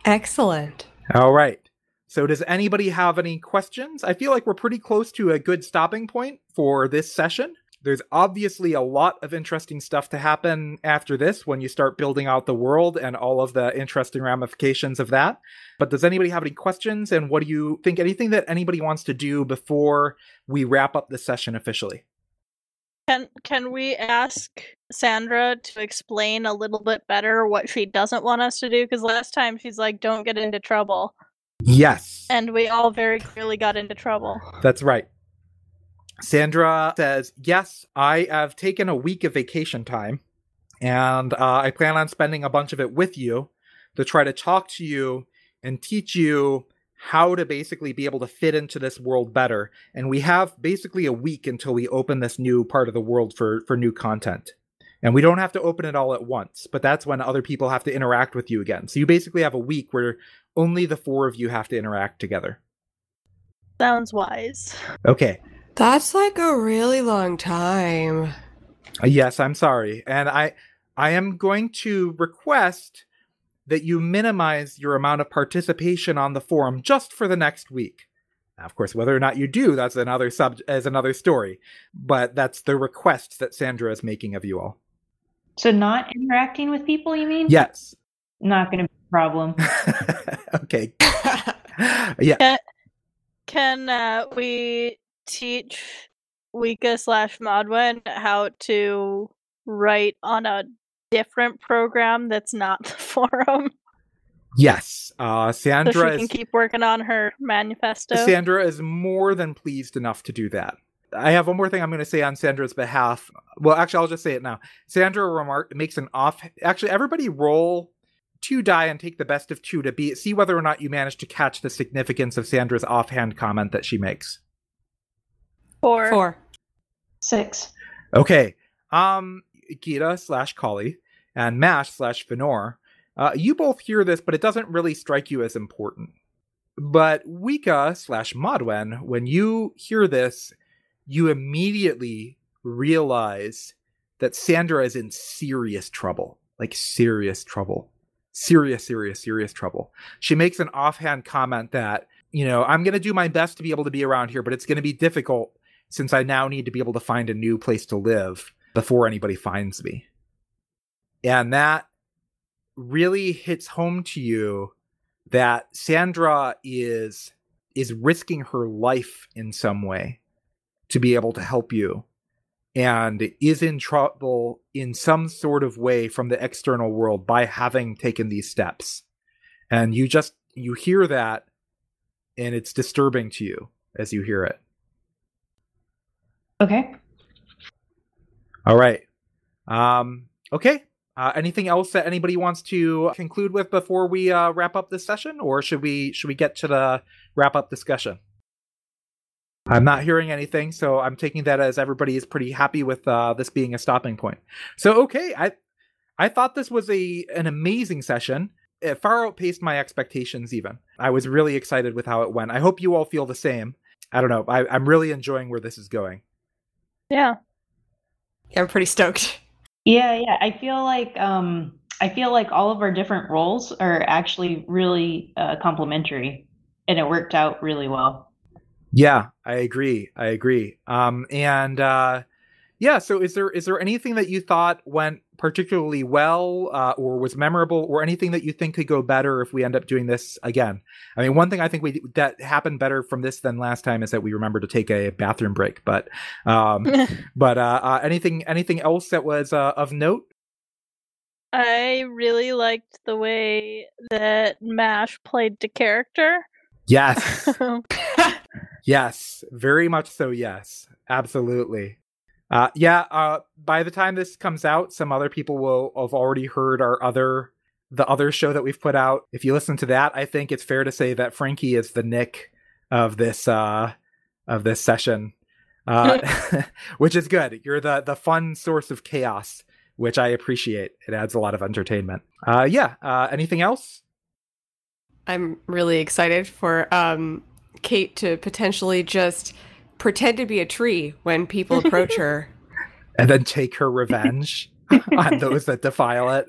Excellent. All right. So, does anybody have any questions? I feel like we're pretty close to a good stopping point for this session. There's obviously a lot of interesting stuff to happen after this when you start building out the world and all of the interesting ramifications of that. But does anybody have any questions? And what do you think? Anything that anybody wants to do before we wrap up the session officially? Can can we ask Sandra to explain a little bit better what she doesn't want us to do? Because last time she's like, "Don't get into trouble," Yes. and we all very clearly got into trouble. That's right. Sandra says, Yes, I have taken a week of vacation time, and uh, I plan on spending a bunch of it with you to try to talk to you and teach you how to basically be able to fit into this world better. And we have basically a week until we open this new part of the world for, for new content. And we don't have to open it all at once, but that's when other people have to interact with you again. So you basically have a week where only the four of you have to interact together. Sounds wise. Okay. That's like a really long time. Uh, Yes, I'm sorry. And I I am going to request that you minimize your amount of participation on the forum just for the next week. Now, of course, whether or not you do, that's another sub is another story. But that's the request that Sandra is making of you all. So not interacting with people, you mean? Yes. Not going to be a problem. okay. yeah. Can, can uh, we teach Wika slash Modwen how to write on a different program that's not the forum. Yes, uh, So Sandra she can is keep working on her manifesto. Sandra is more than pleased enough to do that. I have one more thing I'm going to say on Sandra's behalf. Well, actually, I'll just say it now. Sandra remark makes an off. Actually, everybody roll two die and take the best of two to be see whether or not you manage to catch the significance of Sandra's offhand comment that she makes. Four. Four. Six. Okay. Um, Gita slash Kali and Mash slash Finor. Uh, you both hear this, but it doesn't really strike you as important. But Wika slash Modwen, when you hear this, you immediately realize that Sandra is in serious trouble. Like serious trouble. Serious, serious, serious trouble. She makes an offhand comment that, you know, I'm going to do my best to be able to be around here, but it's going to be difficult since I now need to be able to find a new place to live before anybody finds me. And that really hits home to you that Sandra is is risking her life in some way to be able to help you and is in trouble in some sort of way from the external world by having taken these steps. And you just you hear that and it's disturbing to you as you hear it. Okay. All right. Um, okay. Uh, anything else that anybody wants to conclude with before we uh, wrap up this session, or should we should we get to the wrap up discussion? I'm not hearing anything, so I'm taking that as everybody is pretty happy with uh, this being a stopping point. So okay, I I thought this was a an amazing session. It far outpaced my expectations. Even I was really excited with how it went. I hope you all feel the same. I don't know. I, I'm really enjoying where this is going. Yeah. Yeah, I'm pretty stoked. Yeah, yeah. I feel like um I feel like all of our different roles are actually really uh, complementary, and it worked out really well. Yeah, I agree. I agree. Um, and uh, yeah, so is there is there anything that you thought went particularly well, uh, or was memorable, or anything that you think could go better if we end up doing this again? I mean, one thing I think we that happened better from this than last time is that we remember to take a bathroom break. But um, but uh, uh, anything anything else that was uh, of note? I really liked the way that Mash played the character. Yes, yes, very much so. Yes, absolutely. Uh, yeah. Uh, by the time this comes out, some other people will have already heard our other the other show that we've put out. If you listen to that, I think it's fair to say that Frankie is the Nick of this uh, of this session, uh, which is good. You're the the fun source of chaos, which I appreciate. It adds a lot of entertainment. Uh, yeah. Uh, anything else? I'm really excited for um, Kate to potentially just pretend to be a tree when people approach her. And then take her revenge on those that defile it.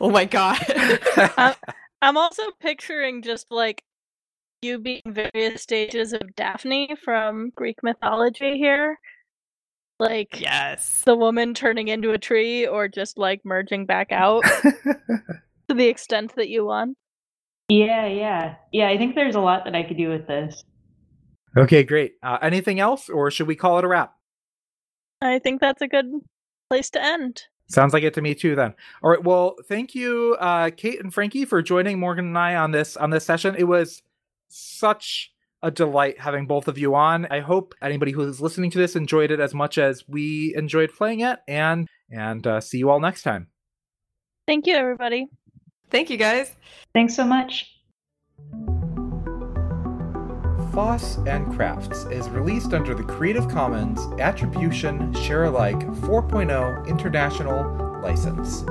Oh my god. Um, I'm also picturing just like you being various stages of Daphne from Greek mythology here. Like yes. the woman turning into a tree or just like merging back out to the extent that you want. Yeah, yeah, yeah. I think there's a lot that I could do with this. Okay, great. Uh, anything else, or should we call it a wrap? I think that's a good place to end. Sounds like it to me too. Then, all right. Well, thank you, uh, Kate and Frankie, for joining Morgan and I on this on this session. It was such a delight having both of you on. I hope anybody who's listening to this enjoyed it as much as we enjoyed playing it, and and uh, see you all next time. Thank you, everybody. Thank you guys. Thanks so much. Foss and Crafts is released under the Creative Commons Attribution Share Alike 4.0 International License.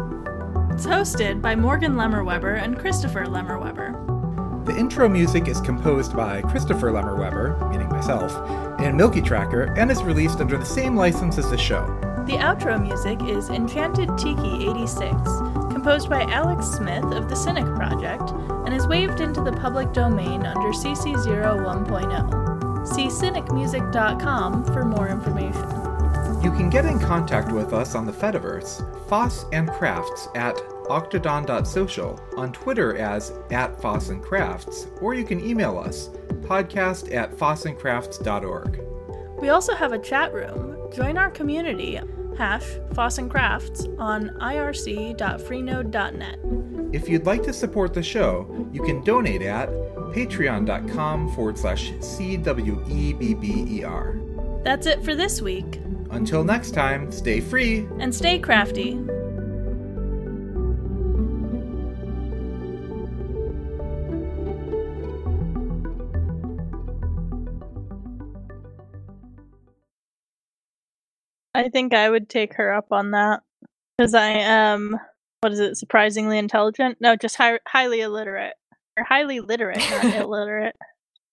It's hosted by Morgan Lemmer-Webber and Christopher Lemmer-Webber. The intro music is composed by Christopher Lemmer-Webber, meaning myself, in Milky Tracker and is released under the same license as the show. The outro music is Enchanted Tiki 86, composed by Alex Smith of the Cynic Project, and is waived into the public domain under CC 01.0. See cynicmusic.com for more information. You can get in contact with us on the Fediverse, Foss and Crafts at octodon.social, on Twitter as at Foss and Crafts, or you can email us, podcast at fossandcrafts.org. We also have a chat room. Join our community, hash Foss and Crafts, on irc.freenode.net. If you'd like to support the show, you can donate at patreon.com forward slash CWEBBER. That's it for this week. Until next time, stay free. And stay crafty. I think I would take her up on that because I am what is it? Surprisingly intelligent? No, just hi- highly illiterate or highly literate, not illiterate.